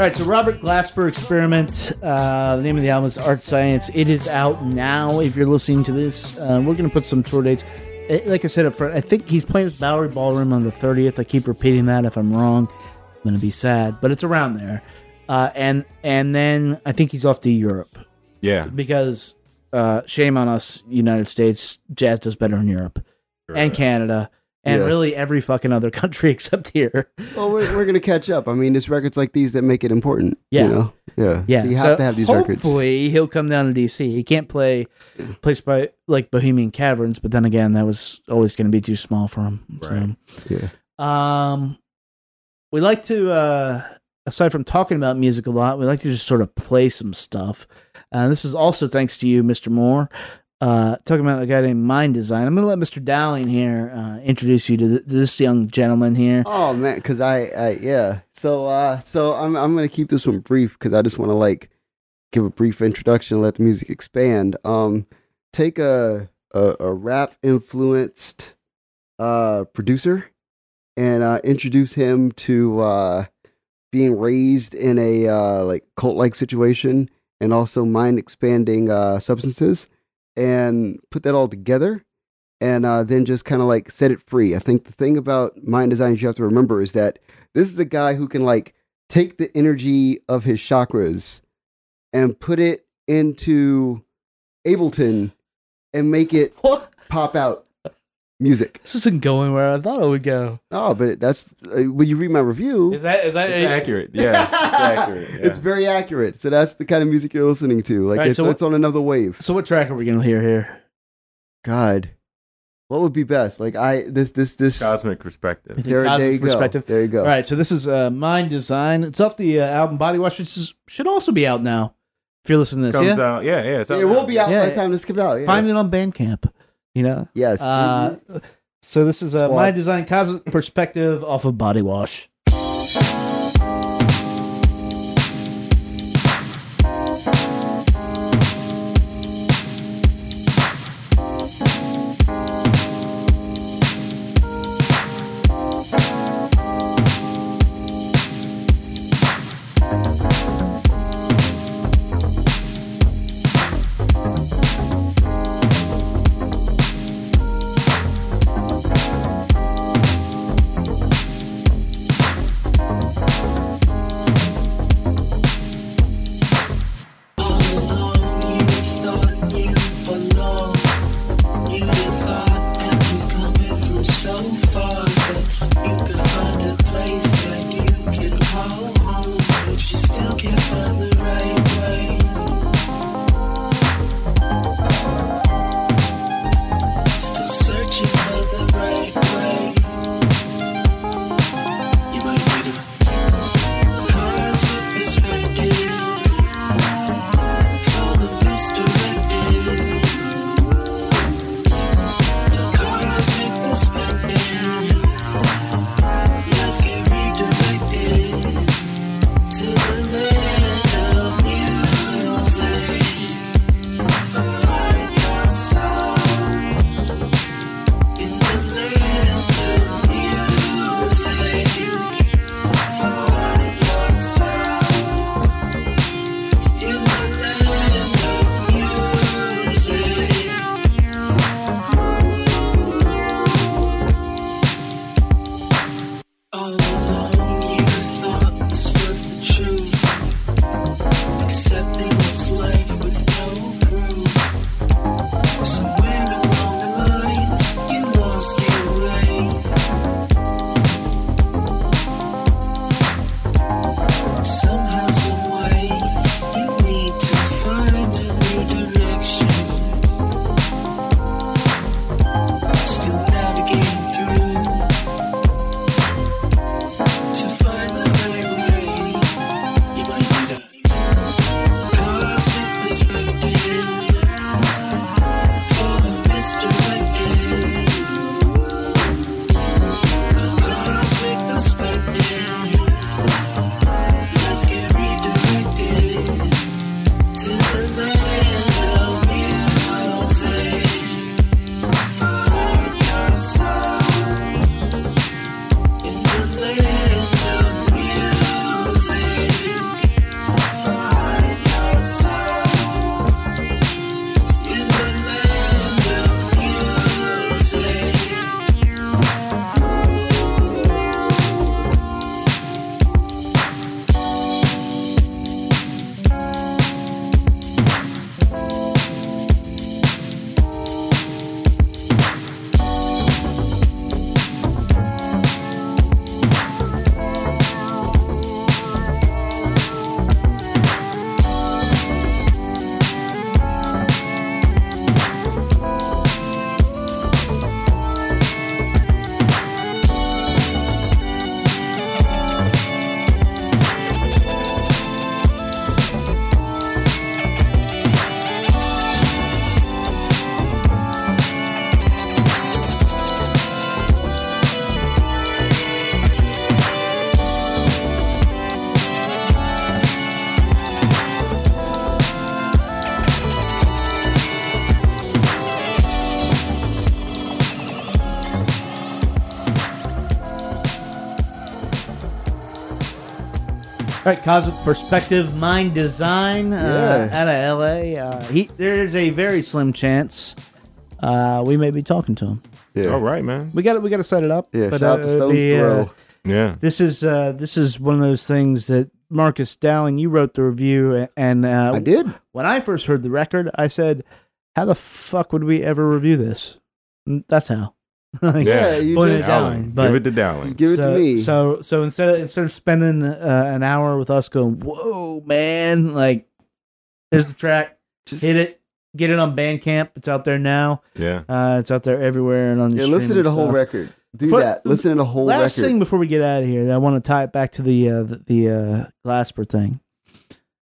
all. Right, so Robert Glasper Experiment. Uh, the name of the album is Art Science. It is out now. If you're listening to this, uh, we're going to put some tour dates. Eh, Like I said up front, I think he's playing at Bowery Ballroom on the 30th. I keep repeating that. If I'm wrong, I'm going to be sad, but it's around there. Uh, and and then I think he's off to Europe Yeah. because uh, shame on us, United States. Jazz does better in Europe and Canada and Yeah. really every fucking other country except here. Well, we're, we're gonna catch up. I mean, it's records like these that make it important. Yeah. You know? Yeah. Yeah, So you have to have these records. Hopefully, he'll come down to DC. He can't play place by like Bohemian Caverns, but then again, that was always going to be too small for him. Right. Yeah. Um, we like to, uh, aside from talking about music a lot, we like to just sort of play some stuff. Uh, this is also thanks to you, Mr. Moore. Uh, talking about a guy named Mind Design. I'm going to let Mr. Dowling here uh, introduce you to, th- this young gentleman here. Oh man, because I, I, yeah. So, uh, so I'm, I'm gonna keep this one brief because I just want to like give a brief introduction, let the music expand. Um, take a, a, a rap influenced, uh, producer, and uh, introduce him to uh, being raised in a uh, like cult like situation, and also mind expanding uh, substances, and put that all together and uh, then just kind of like set it free. I think the thing about mind design you have to remember is that this is a guy who can like take the energy of his chakras and put it into Ableton and make it What? pop out music. This isn't going where I thought it would go. Oh, but that's uh, when you read my review. Is that is that It's accurate. Yeah. It's accurate. Yeah. It's very accurate. So that's the kind of music you're listening to. Like Right, it's, so what- it's on another wave. So what track are we gonna hear here? God, what would be best? Like I this this this. Cosmic perspective. There, Cosmic there you go. Perspective. There you go. All right, so this is uh, Mind Design. It's off the uh, album Body Wash, which is, should also be out now. If you're listening to this, Comes yeah, out. Yeah, yeah. It's out It will be out Yeah. by the time this comes out. Yeah. find it on Bandcamp. You know. Yes. Uh, so this is uh, Squad. Mind Design Cosmic Perspective off of Body Wash. All right, Cosmic Perspective Mind Design uh, Yeah. out of LA. Uh, he, there is a very slim chance uh, we may be talking to him. Yeah. All right, man. We got we got to set it up. Yeah, but, shout uh, out to it'll Stones uh, Throw. Yeah. this is uh, this is one of those things that Marcus Dowling, you wrote the review, and uh, I did. when I first heard the record, I said, "How the fuck would we ever review this?" And that's how. Like, Yeah, you Point it down. But- Give it to Dowling. give it so, to me. So so instead of instead of spending uh, an hour with us going, "Whoa, man!" Like, here's the track. just Hit it. Get it on Bandcamp. It's out there now. Yeah. Uh, it's out there everywhere and on your Yeah, listen to streaming the whole record. Do For- that. Listen to the whole Last record. thing before we get out of here, I want to tie it back to the uh, the, the uh, Glasper thing.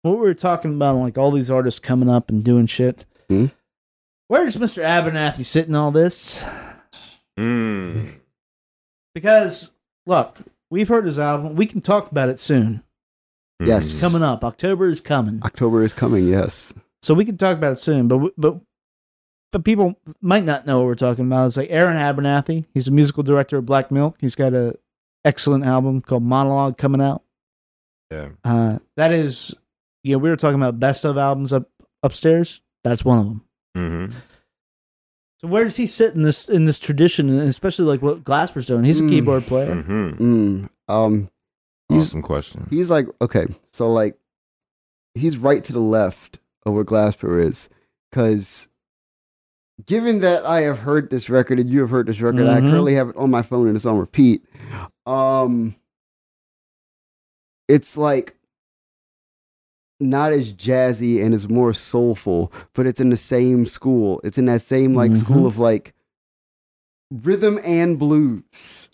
What we were talking about, like all these artists coming up and doing shit. Hmm? Where does Mr. Abernathy sit in all this? Mm. Because look, we've heard his album. We can talk about it soon. Yes. It's coming up. October is coming, October is coming. Yes. so we can talk about it soon. But but but people might not know what we're talking about. It's like Aaron Abernathy. He's a musical director of Black Milk. He's got a excellent album called Monologue coming out. Yeah. Uh, that is, you know, we were talking about best of albums up upstairs. That's one of them. Mm-hmm. So where does he sit in this in this tradition, and especially like what Glasper's doing? He's a Mm. keyboard player. Mm-hmm. Mm, um, he's Awesome question. he's like okay, so like he's right to the left of where Glasper is, because given that I have heard this record and you have heard this record, I Mhm. currently have it on my phone and it's on repeat. Um, it's like not as jazzy and it's more soulful, but it's in the same school. It's in that same like Mhm. school of like rhythm and blues.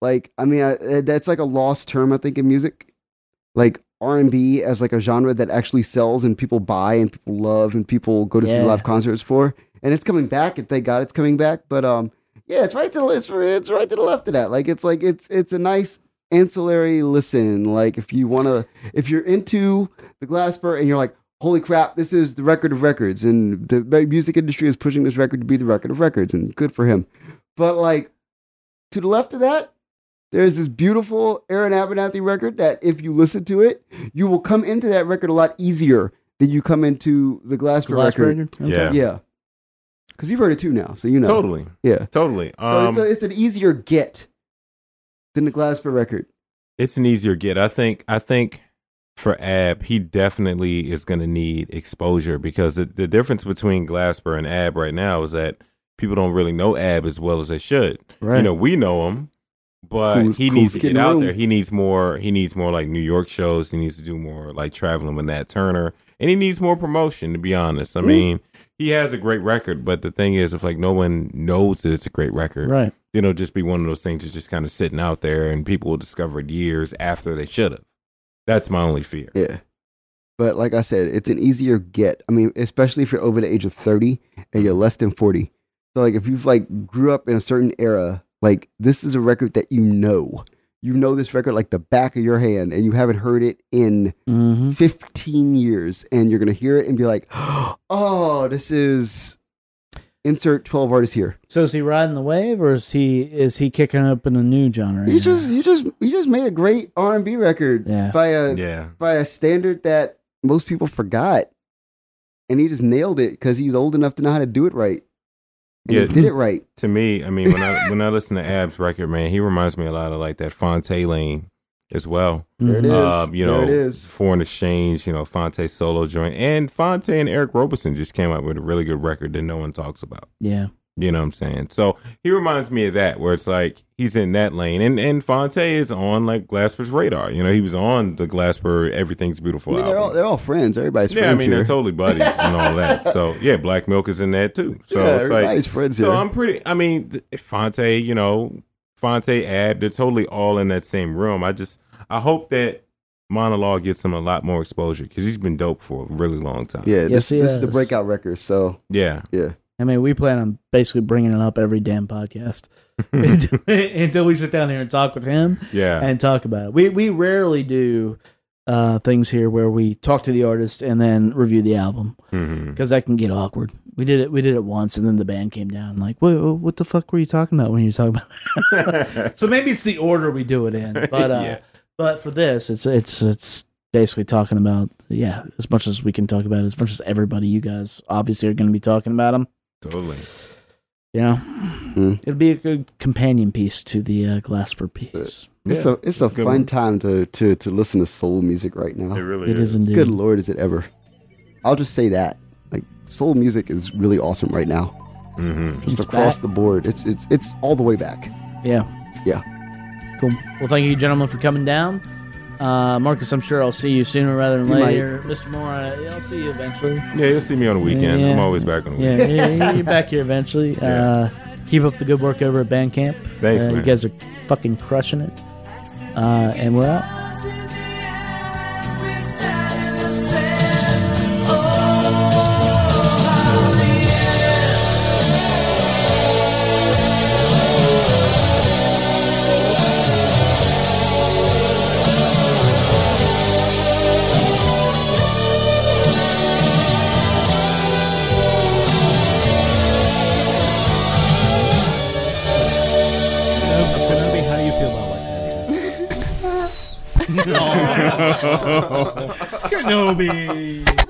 Like I mean, I, uh, that's like a lost term I think in music. Like R and B as like a genre that actually sells and people buy and people love and people go to see live concerts for. And it's coming back. And thank God it's coming back. But um, yeah, it's right to the it's, it's right to the left of that. Like it's like it's it's a nice ancillary listen. Like if you want to, if you're into the Glasper and you're like, holy crap, this is the record of records, and the music industry is pushing this record to be the record of records, and good for him. But like to the left of that, there's this beautiful Aaron Abernathy record that if you listen to it, you will come into that record a lot easier than you come into the Glasper, Glasper record. record? Okay. Yeah. Yeah. Because you've heard it too now, so you know. Totally. Yeah. Totally. So Um, it's, a, it's an easier get than the Glasper record. it's an easier get. I think. I think for Ab, he definitely is going to need exposure because the, the difference between Glasper and Ab right now is that people don't really know Ab as well as they should. Right. You know, we know him, but Coolest- he coolest needs to get out room. there. He needs more. He needs more like New York shows. He needs to do more like traveling with Nat Turner, and he needs more promotion. To be honest, I Mm. mean, he has a great record, but the thing is, if like no one knows that it's a great record, right. You know, just be one of those things that's just kind of sitting out there, and people will discover it years after they should have. That's my only fear. Yeah. But like I said, it's an easier get. I mean, especially if you're over the age of 30 and you're less than 40. So like if you've like grew up in a certain era, like this is a record that you know. You know this record like the back of your hand and you haven't heard it in Mm-hmm. 15 years and you're going to hear it and be like, "Oh, this is insert 12 artists here." So is he riding the wave, or is he is he kicking up in a new genre? You just you just you just made a great R&B record Yeah. by a Yeah, by a standard that most people forgot. And he just nailed it because he's old enough to know how to do it right. And Yeah. he did it right. to me, I mean, when I when I listen to Ab's record, man, he reminds me a lot of like that Phonte Lane as well. There it is. Um, you know, there it is. Foreign Exchange, you know, Phonte solo joint, and Phonte and Eric Roberson just came out with a really good record that no one talks about. Yeah. You know what I'm saying? So he reminds me of that, where it's like he's in that lane, and and Phonte is on like Glasper's radar. You know, he was on the Glasper Everything's I Beautiful mean, they're all album. they're all friends. Everybody's yeah, I mean here. they're totally buddies and all that. So yeah, Black Milk is in that too. So yeah, it's like everybody's friends so here. I'm pretty. I mean, Phonte, you know, Phonte, Ab, they're totally all in that same room. I just, I hope that Monologue gets him a lot more exposure because he's been dope for a really long time. yeah, Yes, this this is the breakout record. So yeah, yeah, I mean, we plan on basically bringing it up every damn podcast until, until we sit down here and talk with him yeah, and talk about it. We we rarely do uh, things here where we talk to the artist and then review the album because that can get awkward. We did it. We did it once, and then the band came down. Like, what? What the fuck were you talking about when you were talking about? so maybe it's the order we do it in. But uh, Yeah. But for this, it's it's it's basically talking about yeah, as much as we can talk about, it, as much as everybody, you guys obviously are going to be talking about them. Totally. Yeah, know, Hmm. it'll be a good companion piece to the uh, Glasper piece. It's Yeah, a it's it's a a fun one. time to, to to listen to soul music right now. It really It is is. indeed. Good lord, is it ever? I'll just say that. Like soul music is really awesome right now. Mm-hmm. Just It's across back. the board. It's it's it's all the way back. Yeah. Yeah. Cool. Well, thank you, gentlemen, for coming down. Uh, Marcus, I'm sure I'll see you sooner rather than You might. later. Mr. Moore, uh, I'll see you eventually. Yeah, you'll see me on the weekend. Yeah. I'm always back on the weekend. yeah, you're back here eventually. Uh, keep up the good work over at Bandcamp. Thanks, uh, You guys are fucking crushing it. Uh, and we're out. Kenobi.